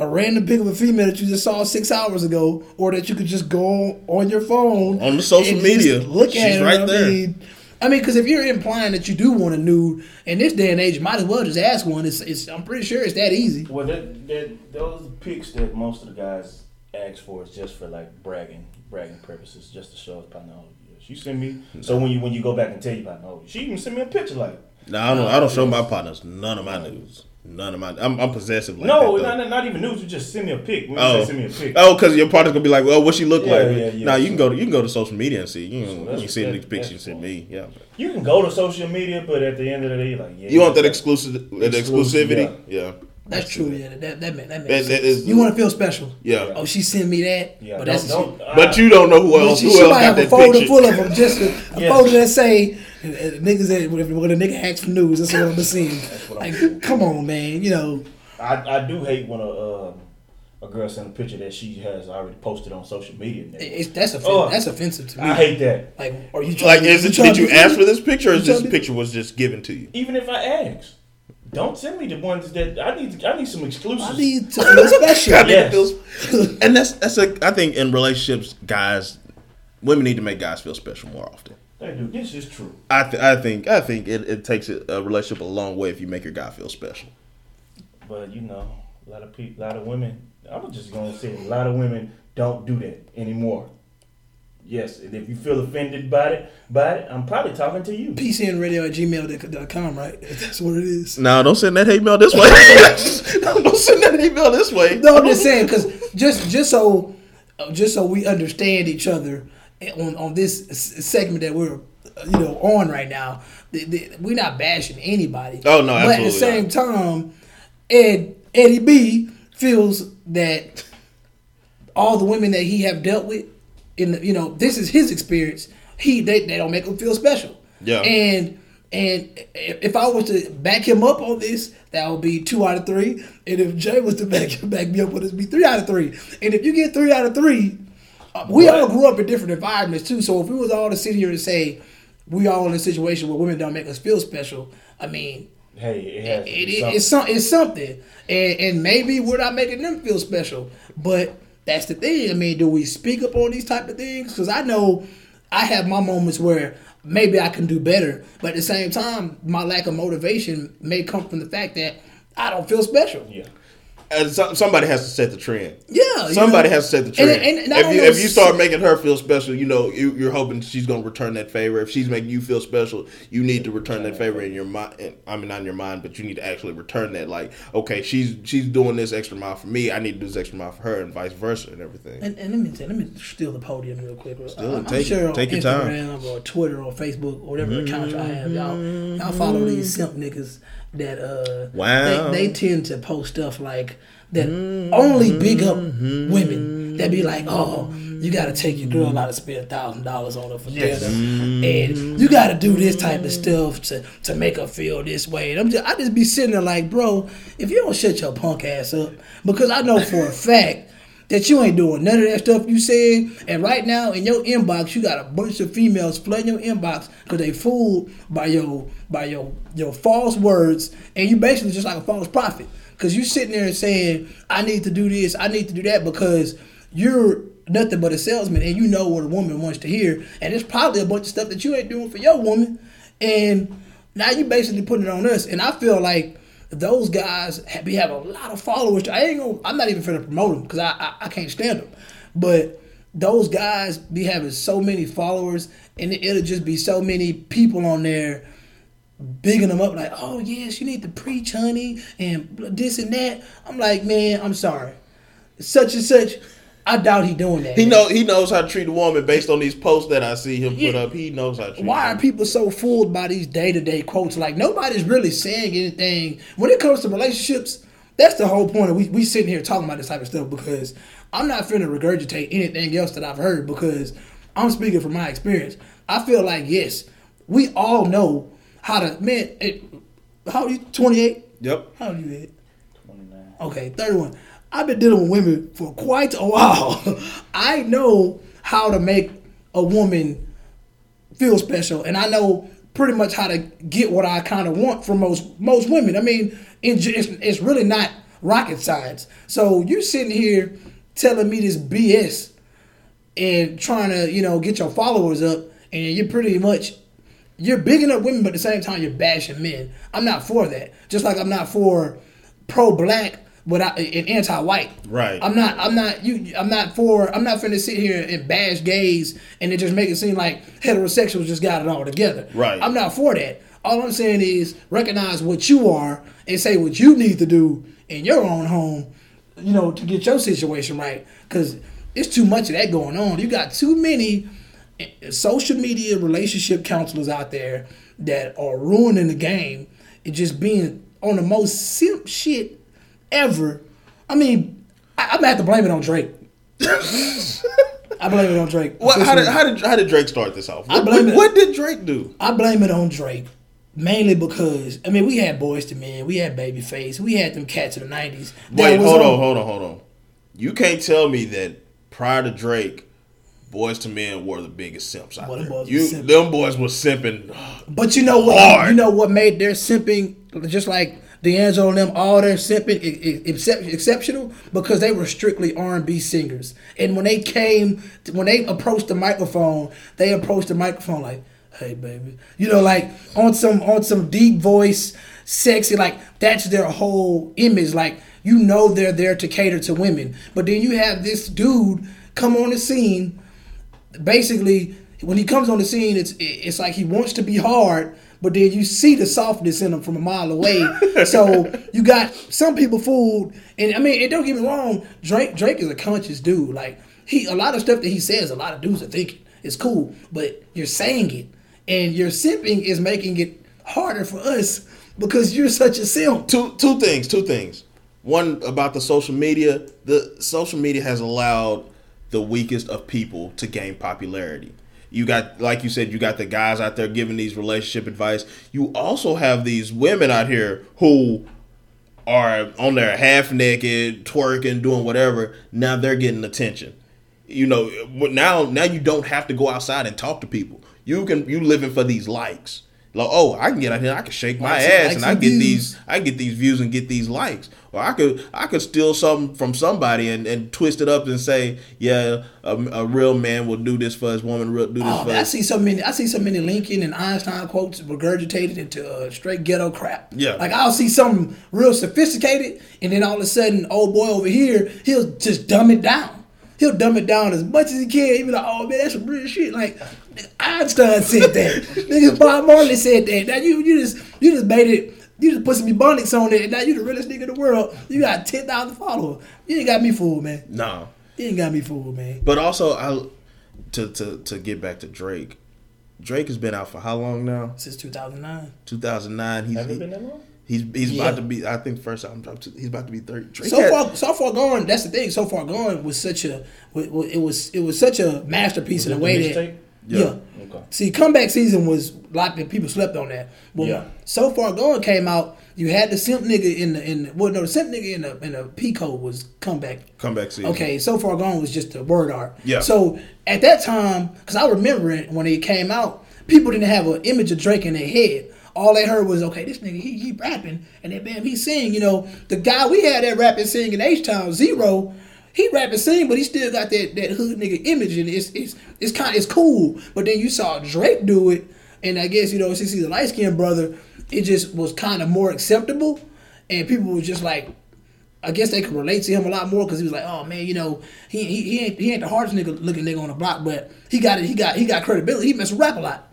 a random pic of a female that you just saw six hours ago, or that you could just go on your phone On the social and just media. look She's at her. right I there. mean, I mean, because if you're implying that you do want a nude in this day and age, you might as well just ask one. It's, it's I'm pretty sure it's that easy. Well, that, that those pics that most of the guys ask for is just for like bragging, bragging purposes, just to show us partner. Oh, she sent me. So when you when you go back and tell your partner, oh, she even sent me a picture like. No, I don't. I don't show my partners none of my news. None of my. I'm, I'm possessive like no, that. not, not not even news. You just send me a pic. When Oh, say send me a pic. oh, because your partner's gonna be like, well, what she look Yeah, like? yeah, yeah. Nah, you can go to you can go to social media and see. You So know, that's- you see the that- pictures you that's send me. Yeah, You can go to social media, but at the end of the day, you're like, yeah, you want that exclusive, that exclusivity? Yeah, That's true. Yeah, that that that, that makes That- sense. that is- you want to feel special. yeah. Oh, she sent me that. Yeah, but don't, that's don't, But you don't know who else. she, Who she else might got have a that folder picture? full of them. Just a, a Yes. folder that say niggas that when, when a nigga hacks for news, that's what I'm seeing. what I'm Like, come on, man. You know, I, I do hate when a um, a girl sends a picture that she has already posted on social media. it- it's that's offen- Oh. that's offensive to me. I hate that. Like, are you trying Like, to, is it? trying Did you to- ask for this picture, or is You this picture was just given to you? Even if I ask, don't send me the ones that I need. I need some exclusives. I need to feel special. I need Yes. to feel- and that's that's a. I think in relationships, guys, women need to make guys feel special more often. They do. This is true. I th- I think I think it, it takes a, a relationship a long way if you make your guy feel special. But you know, a lot of people, a lot of women. I'm just gonna say a lot of women don't do that anymore. Yes, and if you feel offended by it, by it, I'm probably talking to you. PCNradio at gmail.com, right? That's what it is. No, don't send that hate mail this way. don't send that hate mail this way. No, I'm just saying because just just so uh, just so we understand each other on on this segment that we're uh, you know on right now, the, the, we're not bashing anybody. Oh, no, But at the same time, Ed Eddie B feels that all the women that he have dealt with in the, you know this is his experience. He they, they don't make him feel special. Yeah. And and if I was to back him up on this, that would be two out of three. And if Jay was to back back me up, would it be three out of three? And if you get three out of three, we all grew up in different environments too. So if we was all to sit here and say we all in a situation where women don't make us feel special, I mean, Hey, it has it, it, something. it's, some, it's something, and, and maybe we're not making them feel special. But that's the thing. I mean, do we speak up on these type of things? Because I know I have my moments where maybe I can do better, but at the same time, my lack of motivation may come from the fact that I don't feel special. Yeah. Uh, and somebody has to set the trend. Yeah, somebody know. has to set the trend. and- and I if you if you start making her feel special, you know you, you're hoping she's going to return that favor. If she's making you feel special, you need to return that favor in your mind. I mean, not in your mind, but you need to actually return that. Like, okay, she's she's doing this extra mile for me. I need to do this extra mile for her, and vice versa, and everything. And, and let me tell, let me steal the podium real quick. Steal. I'm, Take sure on Take your time. Instagram or Twitter or Facebook or whatever account y'all have, y'all y'all follow these simp niggas that uh Wow. they, they tend to post stuff like that only big up women that be like, oh, you got to take your girl out and spend a thousand dollars on her for Yes. dinner, and you got to do this type of stuff to to make her feel this way. And I'm just, I just be sitting there like, bro, if you don't shut your punk ass up, because I know for a fact that you ain't doing none of that stuff you said. And right now in your inbox, you got a bunch of females flooding your inbox because they fooled by your by your your false words, and you basically just like a false prophet. Because you sitting there saying, "I need to do this, I need to do that," because you're nothing but a salesman, and you know what a woman wants to hear, and it's probably a bunch of stuff that you ain't doing for your woman, and now you basically putting it on us. And I feel like those guys have, we have a lot of followers. I ain't gonna, I'm not even finna promote them because I, I I can't stand them. But those guys be having so many followers, and it, it'll just be so many people on there bigging them up like, oh yes, you need to preach, honey, and this and that. I'm like, man, I'm sorry, such and such. I doubt he doing that. He man. know he knows how to treat a woman based on these posts that I see him put up. He knows how to treat. Why are people so fooled by these day to day quotes? Like nobody's really saying anything when it comes to relationships. That's the whole point of we we sitting here talking about this type of stuff because I'm not finna regurgitate anything else that I've heard because I'm speaking from my experience. I feel like yes, we all know how to man. It, how old you? Twenty eight. Yep. How old you? Ed? Okay, third one. I've been dealing with women for quite a while. I know how to make a woman feel special, and I know pretty much how to get what I kind of want from most most women. I mean, it's, it's really not rocket science. So you sitting here telling me this BS and trying to you know get your followers up, and you're pretty much you're bigging up women, but at the same time you're bashing men. I'm not for that. Just like I'm not for pro-black without and anti-white. Right. I'm not. I'm not. You. I'm not for. I'm not finna sit here and bash gays and it just make it seem like heterosexuals just got it all together. Right. I'm not for that. All I'm saying is recognize what you are and say what you need to do in your own home. You know to get your situation right because it's too much of that going on. You got too many eh, social media relationship counselors out there that are ruining the game and just being on the most simp shit ever. I mean, I, I'm gonna have to blame it on Drake. I blame it on Drake. What, how did how did how did Drake start this off? I blame what, it- what did Drake do? I blame it on Drake. Mainly because I mean we had Boyz II Men, we had Babyface, we had them cats in the nineties. Wait, hold on, hold on, hold on. You can't tell me that prior to Drake, Boyz II Men were the biggest simps out Well, there. boys You, them boys were simping. But you know what? Hard. You know what made their simping just like D'Angelo and them all their simping e- e- exceptional because they were strictly R and B singers. And when they came, when they approached the microphone, they approached the microphone like, "Hey, baby," you know, like on some on some deep voice, sexy. Like that's their whole image. Like you know they're there to cater to women. But then you have this dude come on the scene basically when he comes on the scene, it's it's like he wants to be hard, but then you see the softness in them from a mile away. so you got some people fooled, and I mean, and don't get me wrong, Drake Drake is a conscious dude. Like he, a lot of stuff that he says, a lot of dudes are thinking it's cool, but you're saying it, and your simping is making it harder for us because you're such a simp. two two things, two things. One about the social media. The social media has allowed the weakest of people to gain popularity. You got, like you said, you got the guys out there giving these relationship advice. You also have these women out here who are on there half naked, twerking, doing whatever. Now they're getting attention. You know, now now you don't have to go outside and talk to people. You can you living for these likes. Like, oh, I can get out here, I can shake my ass, and I get these, I get these views and get these likes. Or I could, I could steal something from somebody and, and twist it up and say, yeah, a, a real man will do this for his woman, real- do this Oh, for. man, I see so many. I see so many Lincoln and Einstein quotes regurgitated into uh, straight ghetto crap. Yeah. like I'll see something real sophisticated, and then all of a sudden, old boy over here, he'll just dumb it down. He'll dumb it down as much as he can. He'll be like, "Oh man, that's some real shit." Like Einstein said that. Nigga, Bob Marley said that. Now you you just you just made it. You just put some ebonics on it, and now you the realest nigga in the world. You got ten thousand followers. You ain't got me fooled, man. no, You ain't got me fooled, man. but also I, to to to get back to Drake. Drake has been out for how long now? Since two thousand nine. 2009. He's Have it he- been that long? he's he's Yeah. about to be. I think first album dropped. He's about to be 30. Drake So had- far, so far gone. That's the thing. So far gone was such a. wa- wa- It was it was such a masterpiece in Was the it way that. mixtape? Yeah. Okay. See, comeback season was a lot of people slept on that. But Yeah. so far gone came out. You had the simp nigga in the in the, well no the simp nigga in the in the P code was comeback. comeback season. Okay, so far gone was just the word art. Yeah. So at that time, because I remember it when it came out, people didn't have an image of Drake in their head. All they heard was, okay, this nigga he he rapping, and then bam he sing. You know, the guy we had that rapping sing in H Town Zero, he rapping sing, but he still got that that hood nigga image, and it's it's it's kind it's cool. But then you saw Drake do it, and I guess you know since he's a light skinned brother, it just was kind of more acceptable, and people were just like, I guess they could relate to him a lot more because he was like, oh man, you know, he he he ain't, he ain't the hardest nigga looking nigga on the block, but he got it. He got he got credibility. He mess with rap a lot.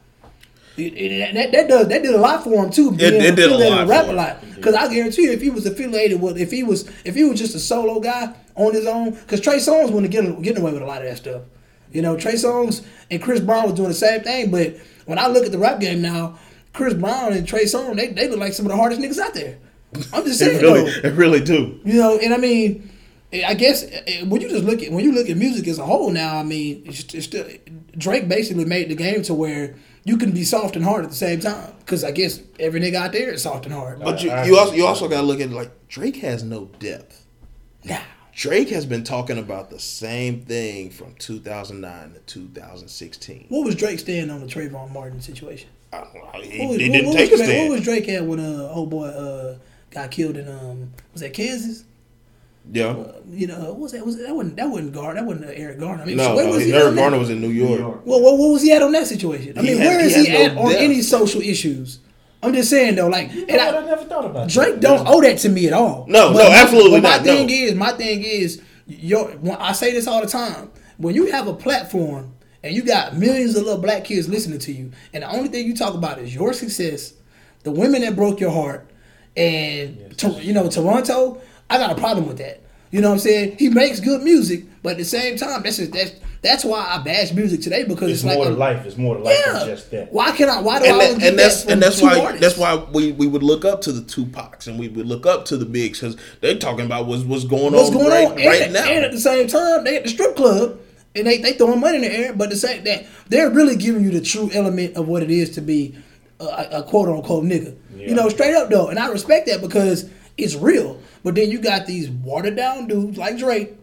It- it- that, that does that did a lot for him too. being it did a lot rap for a lot. Because I guarantee you, if he was affiliated with, if he was if he was just a solo guy on his own, because Trey Songz wasn't getting getting away with a lot of that stuff. You know, Trey Songz and Chris Brown was doing the same thing. But when I look at the rap game now, Chris Brown and Trey Songz, they, they look like some of the hardest niggas out there. I'm just saying It really, though. it really do. You know, and I mean, I guess eh, when you just look at when you look at music as a whole now, I mean, it's, it's still Drake basically made the game to where you can be soft and hard at the same time. Because I guess every nigga out there is soft and hard. But you, you also you also gotta look at it like Drake has no depth. Nah. Drake has been talking about the same thing from 2009 to 2016. What was Drake stand on the Trayvon Martin situation? I don't know, he, What was, he didn't what take a was stand. What was Drake at when uh old boy uh got killed in um was that Kansas? yeah. You know, what was that? Was that wasn't that wasn't Gar? That wasn't uh, Eric Garner. I mean, No, where no, was he? Eric? Garner was in New York. Well, what, what was he at on that situation? I He mean, had- where is he he, at no on depth. any social issues? I'm just saying though, like, and I, I, never thought about Drake that. don't owe that to me at all. No, But no, my- absolutely but my not, thing no. is, my thing is, your. When I say this all the time. When you have a platform and you got millions of little black kids listening to you, and the only thing you talk about is your success, the women that broke your heart, and to, you know Toronto, I got a problem with that. You know what I'm saying? He makes good music, but at the same time, that's just, that's that's why I bash music today because It's it's, more a- to life. It's more to life yeah. than just that. Why can I? Why do and, I that, and that's that and that's why artists? that's why we, we would look up to the Tupacs and we would look up to the Bigs because they're talking about what's what's going what's on going right, on right and, now. and at the same time they at the strip club and they they throwing money in the air but the same that they're really giving you the true element of what it is to be a, a quote unquote nigga you know straight up though and I respect that because it's real but then you got these watered down dudes like Drake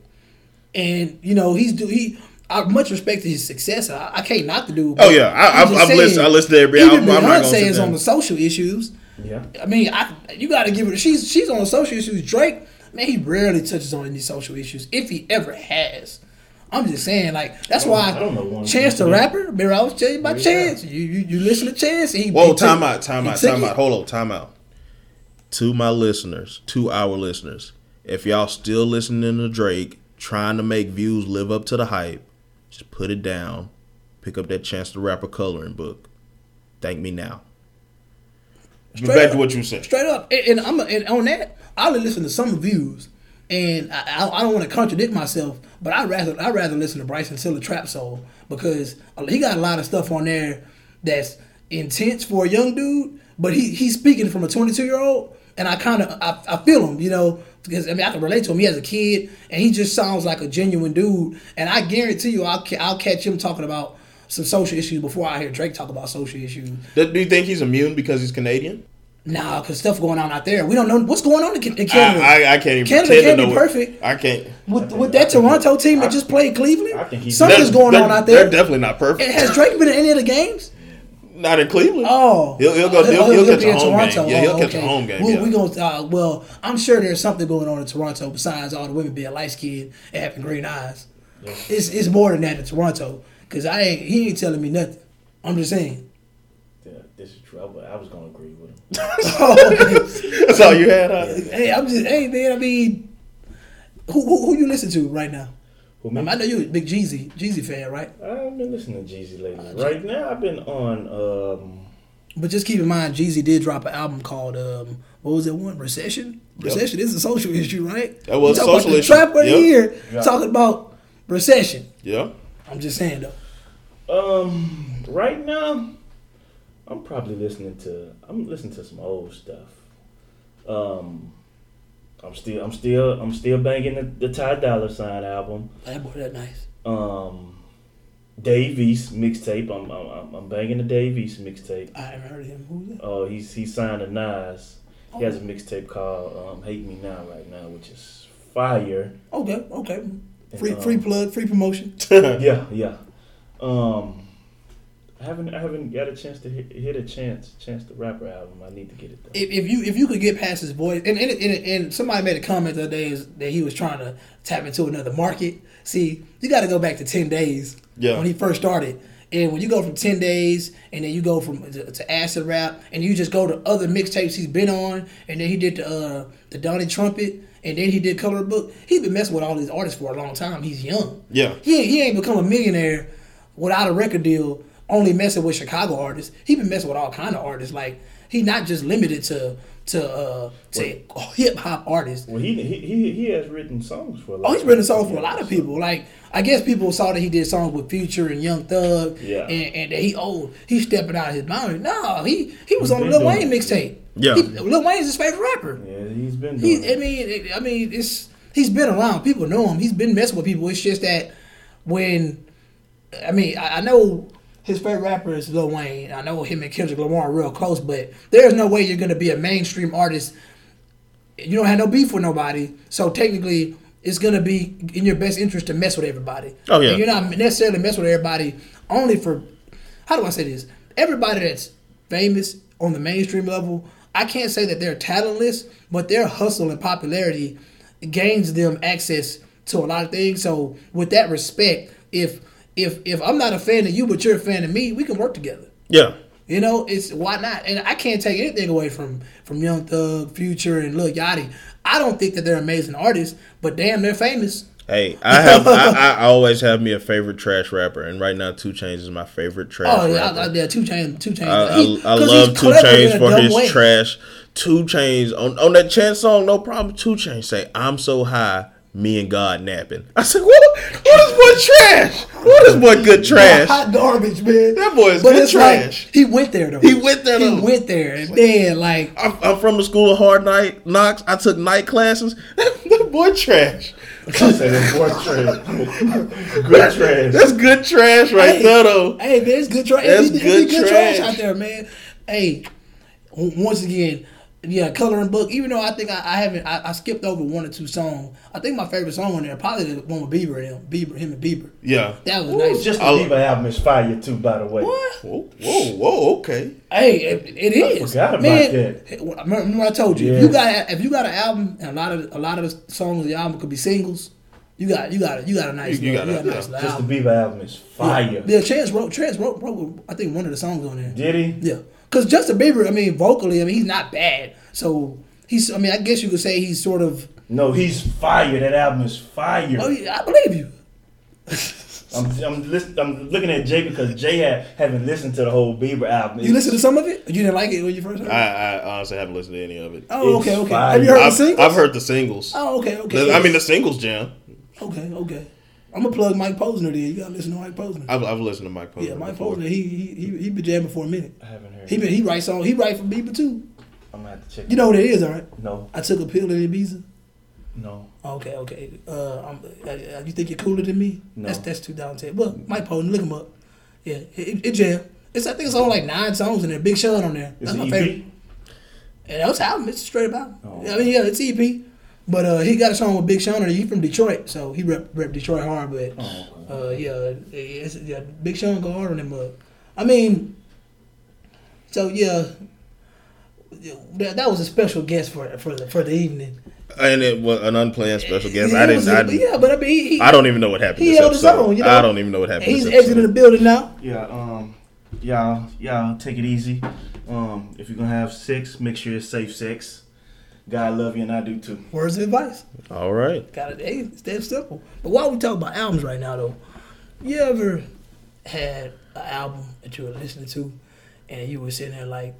and you know he's do he I much respect his success I, I can't knock the dude Oh, yeah. I- I'm I've- just I've listened- I listened to every even album. I'm not gonna Beyonce sit is on the social issues Yeah. I mean, I you got to give it. She's she's on the social issues. Drake, man, he rarely touches on any social issues, if he ever has. I'm just saying, like that's I why I don't know one. Chance the rapper. Remember, I was telling you about Chance. You, you you listen to Chance. And he, Whoa, he took- time out, time out, time it. out. Hold on, time out. To my listeners, to our listeners, if y'all still listening to Drake, trying to make views live up to the hype, just put it down. Pick up that Chance the Rapper coloring book. Thank me now. But Straight back up. to what you said. Straight up, and, and I'm and on that, I only listen to some views, and I, I, I don't want to contradict myself, but I rather I rather listen to Bryson Tiller Trap Soul because he got a lot of stuff on there that's intense for a young dude, but he he's speaking from a 22 year old, and I kind of I, I feel him, you know. Because I mean I can relate to him. He has a kid, and he just sounds like a genuine dude. And I guarantee you, I'll ca- I'll catch him talking about some social issues before I hear Drake talk about social issues. Do do you think he's immune because he's Canadian? Nah, because stuff going on out there. We don't know what's going on in Canada. I, I, I can't even Canada can't to be know. what- perfect. I can't. with, with that Toronto team that just played Cleveland, I think he's- something's going on out there. They're definitely not perfect. And has Drake been in any of the games? Not in Cleveland. Oh, He'll- he'll go- he'll- he'll catch be a in home game. Yeah, he'll Oh, catch a home game, We, yeah. we gonna, uh, well, I'm sure there's something going on in Toronto besides all the women being light skinned and having green eyes. It's it's more than that in Toronto because I ain't he ain't telling me nothing. I'm just saying. Yeah, this is true. I, was gonna agree with him. That's all you had. Huh? hey, I'm just hey man. I mean, who who, who you listen to right now? Who, I, me? I know you're a big Jeezy Jeezy fan, right? I've been listening to Jeezy lately. Right now, I've been on. um But just keep in mind, Jeezy did drop an album called um, what was it one? Recession. Recession is a social issue, right? That was You talk about social the issue. Trap of the Yep. year Yeah. talking about recession. Yeah. I'm just saying though. Um, right now, I'm probably listening to. I'm listening to some old stuff. Um, I'm still, I'm still, I'm still banging the, the Ty Dolla $ign album. That boy, that nice. Um, Dave East mixtape. I'm, I'm, I'm- banging the Dave East mixtape. I haven't heard of him. Who's that? Oh, he's he signed a Nas. He has a mixtape called um, "Hate Me Now" right now, which is fire. Okay, okay. Free Um, free plug, free promotion. yeah, yeah. Um, I haven't I haven't got a chance to hit, hit a chance chance the rapper album. I need to get it done. If, if you if you could get past his voice, and and, and and somebody made a comment the other day is that he was trying to tap into another market. See, you got to go back to ten days Yeah. when he first started. And when you go from ten days, and then you go from to, to acid rap, and you just go to other mixtapes he's been on, and then he did the uh, the Donnie Trumpet, and then he did Color Book. He's been messing with all these artists for a long time. He's young. Yeah. He he ain't become a millionaire without a record deal, only messing with Chicago artists. He been messing with all kind of artists. Like he not just limited to to uh to hip hop artists. Well, he, he he he has written songs for a lot. Oh, he's of written people. songs for a lot of people. Like I guess people saw that he did songs with Future and Young Thug, Yeah. and, and that he oh he's stepping out of his boundary. No, he he was on the been Lil doing Wayne it. mixtape. Yeah. He- Lil Wayne's his favorite rapper. Yeah, he's been doing. He, I mean, it, I mean, it's he's been around. People know him. He's been messing with people. It's just that when, I mean, I, I know his favorite rapper is Lil Wayne. I know him and Kendrick Lamar are real close, but there's no way you're gonna be a mainstream artist. You don't have no beef with nobody, so technically. It's gonna be in your best interest to mess with everybody. Oh, yeah. And you're not necessarily mess with everybody only for how do I say this? Everybody that's famous on the mainstream level, I can't say that they're talentless, but their hustle and popularity gains them access to a lot of things. So with that respect, if if if I'm not a fan of you but you're a fan of me, we can work together. Yeah. You know, it's why not? And I can't take anything away from from Young Thug, Future, and Lil Yachty. I don't think that they're amazing artists, but damn, they're famous. Hey, I have I, I always have me a favorite trash rapper, and right now 2 Chainz is my favorite trash Oh yeah, rapper. I, yeah, 2 Chainz, 2 Chainz. I, He- I, love 2 Chainz for his way. trash. 2 Chainz on on that chance song, no problem. 2 Chainz say, "I'm so high, me and God napping." I said, "What? What is boy trash? What is boy good trash?" Hot garbage, man. That boy is but good trash. Like, he went there though. He went there, He went there, and then like I'm, I'm from the school of hard night knocks. I took night classes. that boy trash. I say that boy trash. Good trash. That's good trash right Hey, there, though. Hey, it's good trash. That's good good trash trash. out there, man. Hey, once again, yeah, coloring book. Even though I think I, I haven't, I, I skipped over one or two songs. I think my favorite song on there probably the one with Bieber and him, Bieber, him and Bieber. Yeah. That was Ooh, nice. Just the I'll- Bieber album is fire too, by the way. what? Whoa, whoa, whoa. Okay. Hey, it, it is. forgot about man, that. Remember, remember I told you, if you got if you got an album and a lot of a lot of the songs of the album could be singles, you got you got you got a nice You- you got a- you got a nice yeah. Just album. the Bieber album is fire. Yeah, Chance wrote Chance wrote, wrote I think one of the songs on there. Did he? Yeah, because Justin Bieber, I mean, vocally, I mean, he's not bad. So he's, I mean, I guess you could say he's sort of. No, he's fire. That album is fire. Oh, yeah, I believe you. I'm I'm, listen, I'm looking at Jay because Jay had, haven't listened to the whole Bieber album. You listened to some of it? You didn't like it when you first heard it? I, I honestly haven't listened to any of it. oh, it's okay, okay. fire. Have you heard the I've, singles? I've heard the singles. Oh, okay, okay. I mean, the singles jam. okay, okay. I'm gonna plug Mike Posner. Then you gotta listen to Mike Posner. I've, I've listened to Mike Posner. yeah, Mike before. Posner. He he he he been jamming for a minute. I haven't heard. He been he writes songs. He write for Bieber too. I'm gonna have to check. You know what it is, all right? No. I took a pill in Ibiza. No. Okay, okay. Uh, I'm, uh, uh, you think you're cooler than me? No. That's that's 2010. Well, Mike Posner, look him up. Yeah, it, it jam. It's I think it's only like nine songs and a Big Sean on there. It's That's an my EP? favorite. And that was album. It's straight up album. Oh. I mean, yeah, it's EP. But uh, he got a song with Big Sean on it. He from Detroit, so he rep, rep Detroit hard. But Oh, uh, yeah, it's, yeah, Big Sean go hard on him. Uh, I mean, so yeah, that, that was a special guest for for the for the evening. And it was an unplanned special guest. He I didn't. a- I, didn't- yeah, but I mean, he, he- I don't even know what happened. he held his own, you know? I don't even know what happened. He's this exiting the building now. Yeah, um, y'all, y'all take it easy. Um, if you're gonna have sex, make sure it's safe sex. God love you, and I do too. Words of advice. All right. Got it. Hey, it's that simple. But while we talk about albums right now, though, you ever had an album that you were listening to, and you were sitting there like,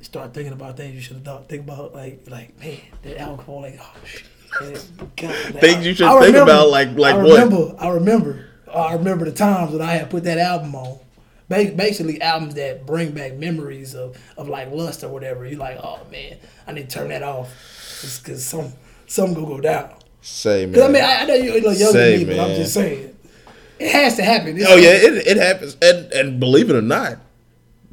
start thinking about things you should have thought, think about like, like man, that alcohol, like, oh shit. God, like, Things you should I think remember- about, like- like I what? remember, I remember, uh, I remember the times when I had put that album on. Basically, albums that bring back memories of, of like lust or whatever. You're like, oh man, I need to turn that off because some some gonna go down. Say man. I mean, I, I know you're a little younger than me, but I'm just saying, it has to happen. oh yeah, it, it happens. And and believe it or not,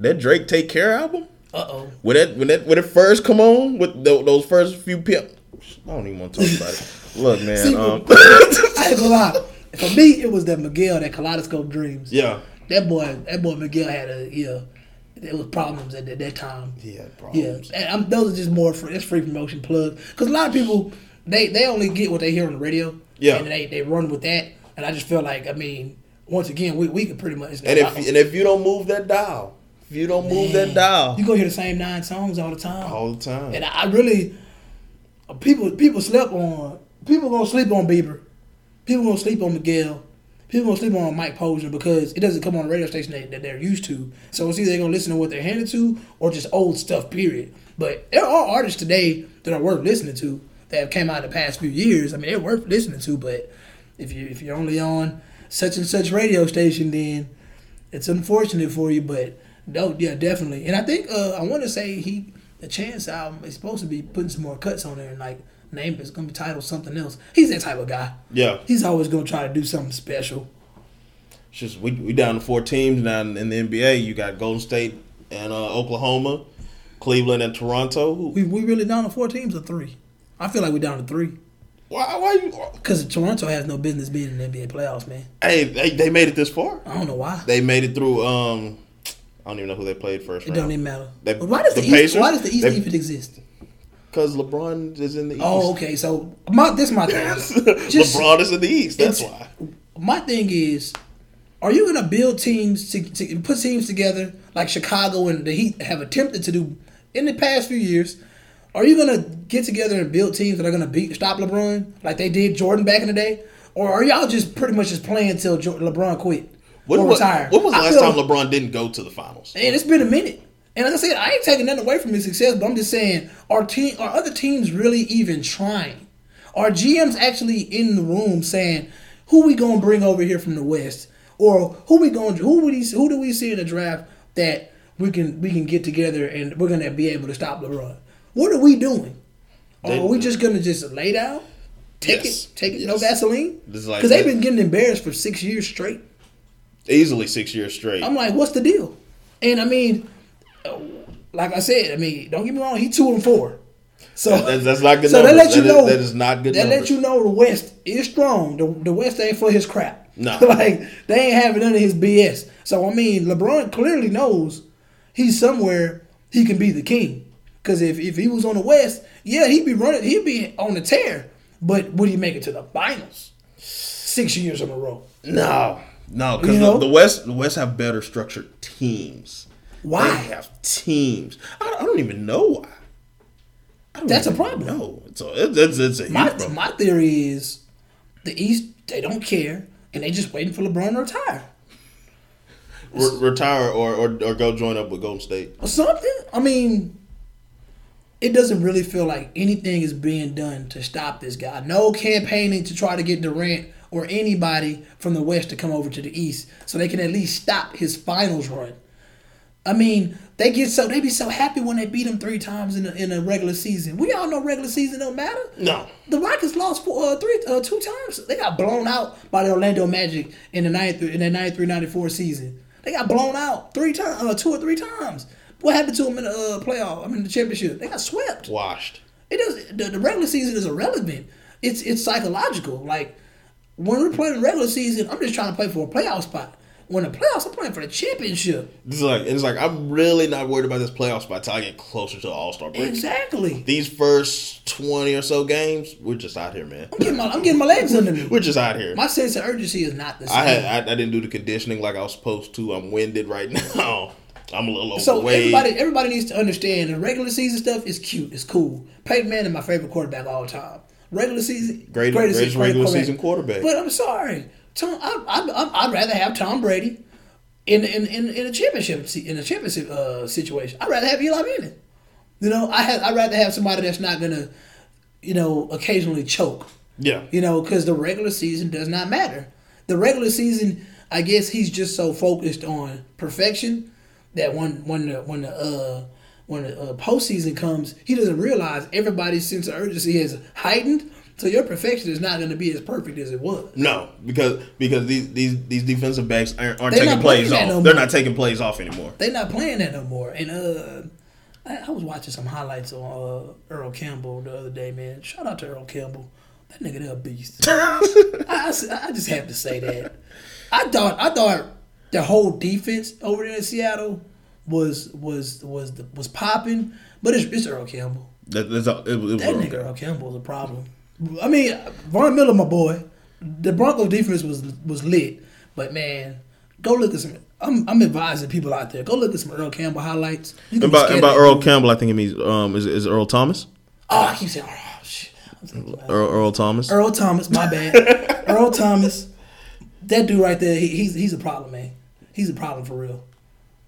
that Drake Take Care album Uh oh. when that when that when it first come on with tho- those first few pimp. I don't even want to talk about it. Look, man. See, um, I ain't gonna lie. For me, it was that Miguel, that Kaleidoscope Dreams. yeah. That boy, that boy Miguel had a yeah. It was problems at that, that time. Yeah. problems. Yeah, and I'm, those are just more for it's free promotion plug because a lot of people they they only get what they hear on the radio. Yeah. and they they run with that, and I just feel like I mean, once again, we we could pretty much. And if and if you don't move that dial, if you don't move that dial you gonna hear the same nine songs all the time. all the time, And I really, people people slept on people gonna sleep on Bieber, people gonna sleep on Miguel, people gonna sleep on Mike Posner because it doesn't come on the radio station that, that they're used to. So it's either they're gonna listen to what they're handed to or just old stuff. Period. But there are artists today that are worth listening to that have came out in the past few years. I mean, they're worth listening to. But if you if you're only on such and such radio station, then it's unfortunate for you. But no, yeah, definitely. And I think uh, I want to say he the Chance album is supposed to be putting some more cuts on there and like name it's gonna be titled something else. He's that type of guy. yeah. He's always gonna try to do something special. It's just we we down to four teams now in the NBA. You got Golden State and uh, Oklahoma, Cleveland and Toronto. We we really down to four teams or three. I feel like we're down to three why why you? because Toronto has no business being in the NBA playoffs, man. Hey, they, they made it this far. I don't know why. They made it through. Um, I don't even know who they played first It round. don't even matter. They- But why does the, the East? Pacers, Why does the East they- even exist? Because LeBron is in the East. Oh, okay. So my this is my thing. Just- LeBron is in the East. That's why. my thing is, are you gonna build teams to, to put teams together like Chicago and the Heat have attempted to do in the past few years? Are you gonna get together and build teams that are gonna beat stop LeBron like they did Jordan back in the day, or are y'all just pretty much just playing until LeBron quit When, or was- retired? when was the last feel- time LeBron didn't go to the finals? and it's been a minute. And like I said, I ain't taking nothing away from his success, but I'm just saying, are team, are other teams really even trying? Are GMs actually in the room saying, "Who we gonna bring over here from the West?" Or who we going to who would he, who do we see in the draft that we can we can get together and we're gonna be able to stop LeBron? What are we doing? Or are we just gonna just lay down, take Yes. it, take it, no Yes. Vaseline? This is like Because they've been getting embarrassed for six years straight. Easily six years straight. I'm like, what's the deal? And I mean, like I said, I mean, don't get me wrong, he two and four. So That's- that's not good So that numbers. let you That is- know that is not good That let numbers. you know the West is strong. The, the West ain't for his crap. No. like they ain't having none of his BS. So I mean, LeBron clearly knows he's somewhere he can be the king. Because if, if he was on the West, yeah, he'd be running, he'd be on the tear. But would he make it to the finals? Six years in a row. no, no, because the, the West, the West have better structured teams. Why? They have teams. I, I don't even know why. That's a problem. No, It's a, it's, it's, it's a My problem. my theory is the East they don't care and they just waiting for LeBron to retire Re- retire or, or or go join up with Golden State. or something. I mean, it doesn't really feel like anything is being done to stop this guy. No campaigning to try to get Durant or anybody from the West to come over to the East so they can at least stop his finals run. I mean, they get so they be so happy when they beat them three times in a, in a regular season. We all know regular season don't matter. No. The Rockets lost four, uh, three, uh, two times. They got blown out by the Orlando Magic in the 93, in the 93-94 season. They got blown out three times, uh, two or three times. What happened to them in the uh, playoff? I mean, the championship. They got swept. Washed. It does. The, the regular season is irrelevant. It's it's psychological. Like when we're playing the regular season, I'm just trying to play for a playoff spot. When the playoffs, I'm playing for the championship. It's like it's like I'm really not worried about this playoff spot until I get closer to All Star break. Exactly. These first twenty or so games, we're just out here, man. I'm getting my I'm getting my legs under me. We're just out here. My sense of urgency is not the same. I had I, I didn't do the conditioning like I was supposed to. I'm winded right now. I'm a little So overweight. everybody, everybody needs to understand the regular season stuff is cute, it's cool. Peyton Manning, my favorite quarterback of all time. Regular season, Great- greatest regular season quarterback. But I'm sorry, Tom. I, I, I'd rather have Tom Brady in in in, in a championship in a championship uh, situation. I'd rather have Eli Manning. You know, I had I'd rather have somebody that's not gonna, you know, occasionally choke. yeah, You know, because the regular season does not matter. The regular season, I guess he's just so focused on perfection that when when the when the uh, when the uh, postseason comes, he doesn't realize everybody's sense of urgency is heightened. So your perfection is not going to be as perfect as it was. no, because because these these these defensive backs aren't, aren't taking plays off. no They're not taking plays off anymore. They're not playing that no more. And uh, I, I was watching some highlights on uh, Earl Campbell the other day. Man, shout out to Earl Campbell. That nigga, they're a beast. I, I, I just have to say that. I thought I thought the whole defense over there in Seattle was was was was popping, but it's, it's Earl Campbell. That, that's all, it, was- it was That nigga Earl Campbell is a problem. I mean, Von Miller, my boy. The Broncos defense was was lit, but man, go look at some. I'm, I'm advising people out there. Go look at some Earl Campbell highlights. And by, and by Earl dude. Campbell, I think it means um is is Earl Thomas. Oh, I keep saying oh shit. Earl, Earl Thomas. Earl Thomas, my bad. Earl Thomas, that dude right there, he, he's he's a problem, man. He's a problem for real.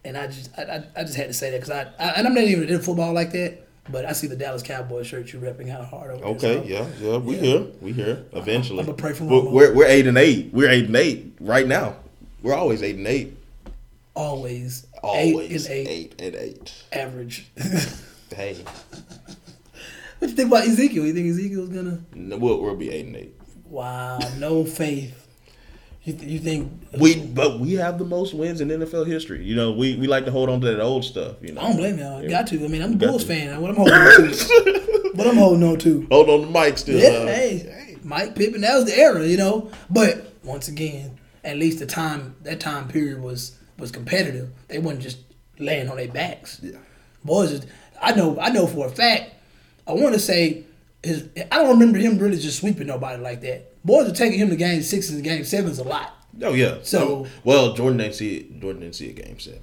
And I just I, I, I just had to say that because I, I and I'm not even in football like that, but I see the Dallas Cowboys shirt you repping out hard over. Okay, there, so yeah, yeah, we here, we here. Eventually, I'ma pray for we're, Romo. we're we're eight and eight. We're eight and eight right now. We're always eight and eight. Always, Always eight and eight, eight and eight. average. Hey, what you think about Ezekiel? You think Ezekiel's gonna? no, we'll we'll be eight and eight. Wow, no faith. You, th- you think We but we have the most wins in NFL history. You know, we, we like to hold on to that old stuff. You know, I don't blame y'all. Got to. I mean, I'm a Bulls to. fan. What I'm holding on to. what I'm holding on to. hold on to Mike still. Yeah, huh? hey, hey, Mike Pippen, that was the era, you know. But once again, at least the time that time period was was competitive. They weren't just laying on their backs. Yeah. Boys, just, I know, I know for a fact. I want to say his. I don't remember him really just sweeping nobody like that. Boys are taking him to game sixes and game sevens a lot. Oh yeah. So- Um, well, Jordan didn't see it. Jordan didn't see a game seven.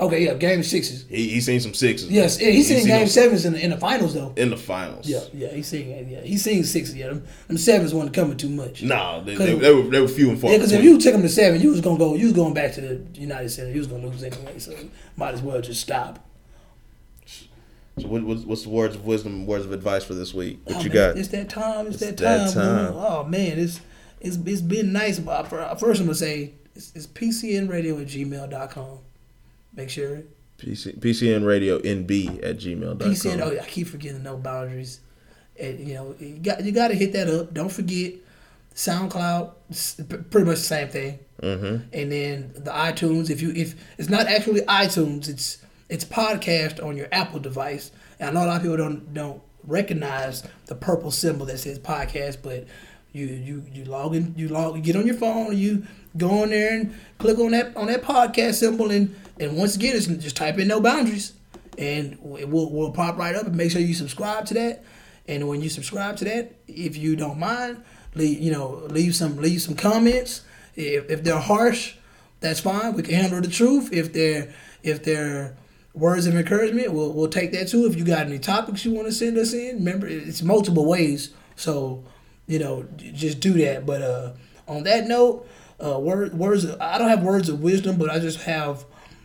Okay, yeah, game sixes. He he seen some sixes. Yes, yeah, he's seen game them sevens in the, in the finals though. in the finals. Yeah, yeah, he's seen yeah, he's seeing sixes. Yeah, them, them sevens wasn't coming too much. No, they, 'Cause- they, they were they were few and far. Yeah, because if you took him to seven, you was gonna go. You was going back to the United Center. You was gonna lose anyway. So might as well just stop. So what, what's, what's the words of wisdom, words of advice for this week? What Oh, you man, got? It's that time. It's, It's that time. that man. time. Oh man, it's it's it's been nice. But First, I'm gonna say it's, it's pcnradio at gmail.com. Make sure PC, PCN Radio NB at gmail.com. PCN. Oh, yeah, I keep forgetting no boundaries. And you know, you got you got to hit that up. Don't forget SoundCloud. Pretty much the same thing. Mm-hmm. And then the iTunes. If you if it's not actually iTunes, it's it's podcast on your Apple device. And I know a lot of people don't don't recognize the purple symbol that says podcast, but you you you log in, you log, you get on your phone, you go on there and click on that on that podcast symbol, and and once again, it's just type in no boundaries, and it will will pop right up. And make sure you subscribe to that. And when you subscribe to that, if you don't mind, leave you know leave some leave some comments. If, if they're harsh, that's fine. We can handle the truth. If they're if they're words of encouragement, we'll we'll take that too. If you got any topics you want to send us in, remember it's multiple ways. So you know just do that. But uh, on that note, uh, word, words of, I don't have words of wisdom, but I just have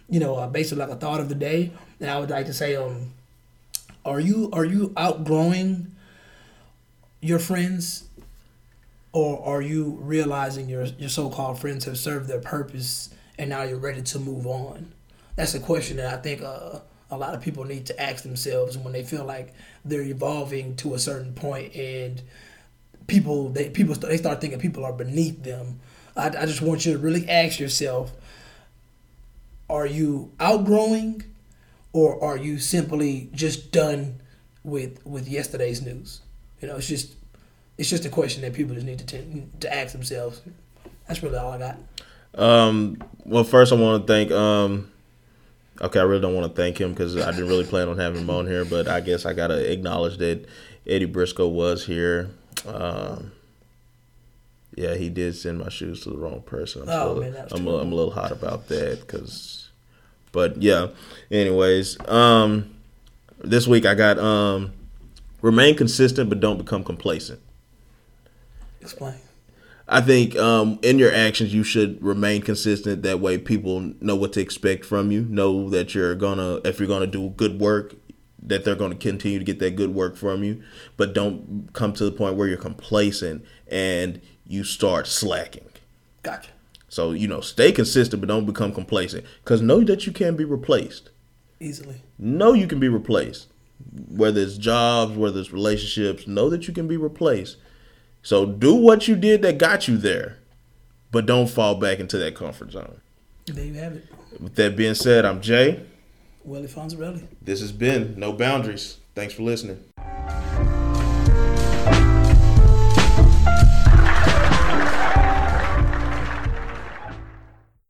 you know uh, basically like a thought of the day, and I would like to say um. Are you are you outgrowing your friends or are you realizing your your so-called friends have served their purpose and now you're ready to move on that's a question that I think uh, a lot of people need to ask themselves when they feel like they're evolving to a certain point and people they people they start thinking people are beneath them. I, I just want you to really ask yourself: Are you outgrowing, or are you simply just done with with yesterday's news? You know, it's just it's just a question that people just need to to ask themselves. That's really all I got. Um, well, first I want to thank. Um, okay, I really don't want to thank him because I didn't really plan on having him on here, but I guess I gotta acknowledge that Eddie Briscoe was here. Um, yeah, he did send my shoes to the wrong person. I'm, Oh, still- man, I'm, a. I'm a little hot about that because, but yeah. Anyways, um, this week I got um, remain consistent but don't become complacent. Explain. I think um, in your actions you should remain consistent. That way, people know what to expect from you. Know that you're gonna, if you're gonna do good work, that they're gonna continue to get that good work from you. But don't come to the point where you're complacent and you start slacking. Gotcha. So you know, stay consistent, but don't become complacent. Because know that you can be replaced. Easily. Know you can be replaced. Whether it's jobs, whether it's relationships, know that you can be replaced. So do what you did that got you there, but don't fall back into that comfort zone. There you have it. With that being said, I'm Jay. Willie Fonzarelli. This has been No Boundaries. Thanks for listening.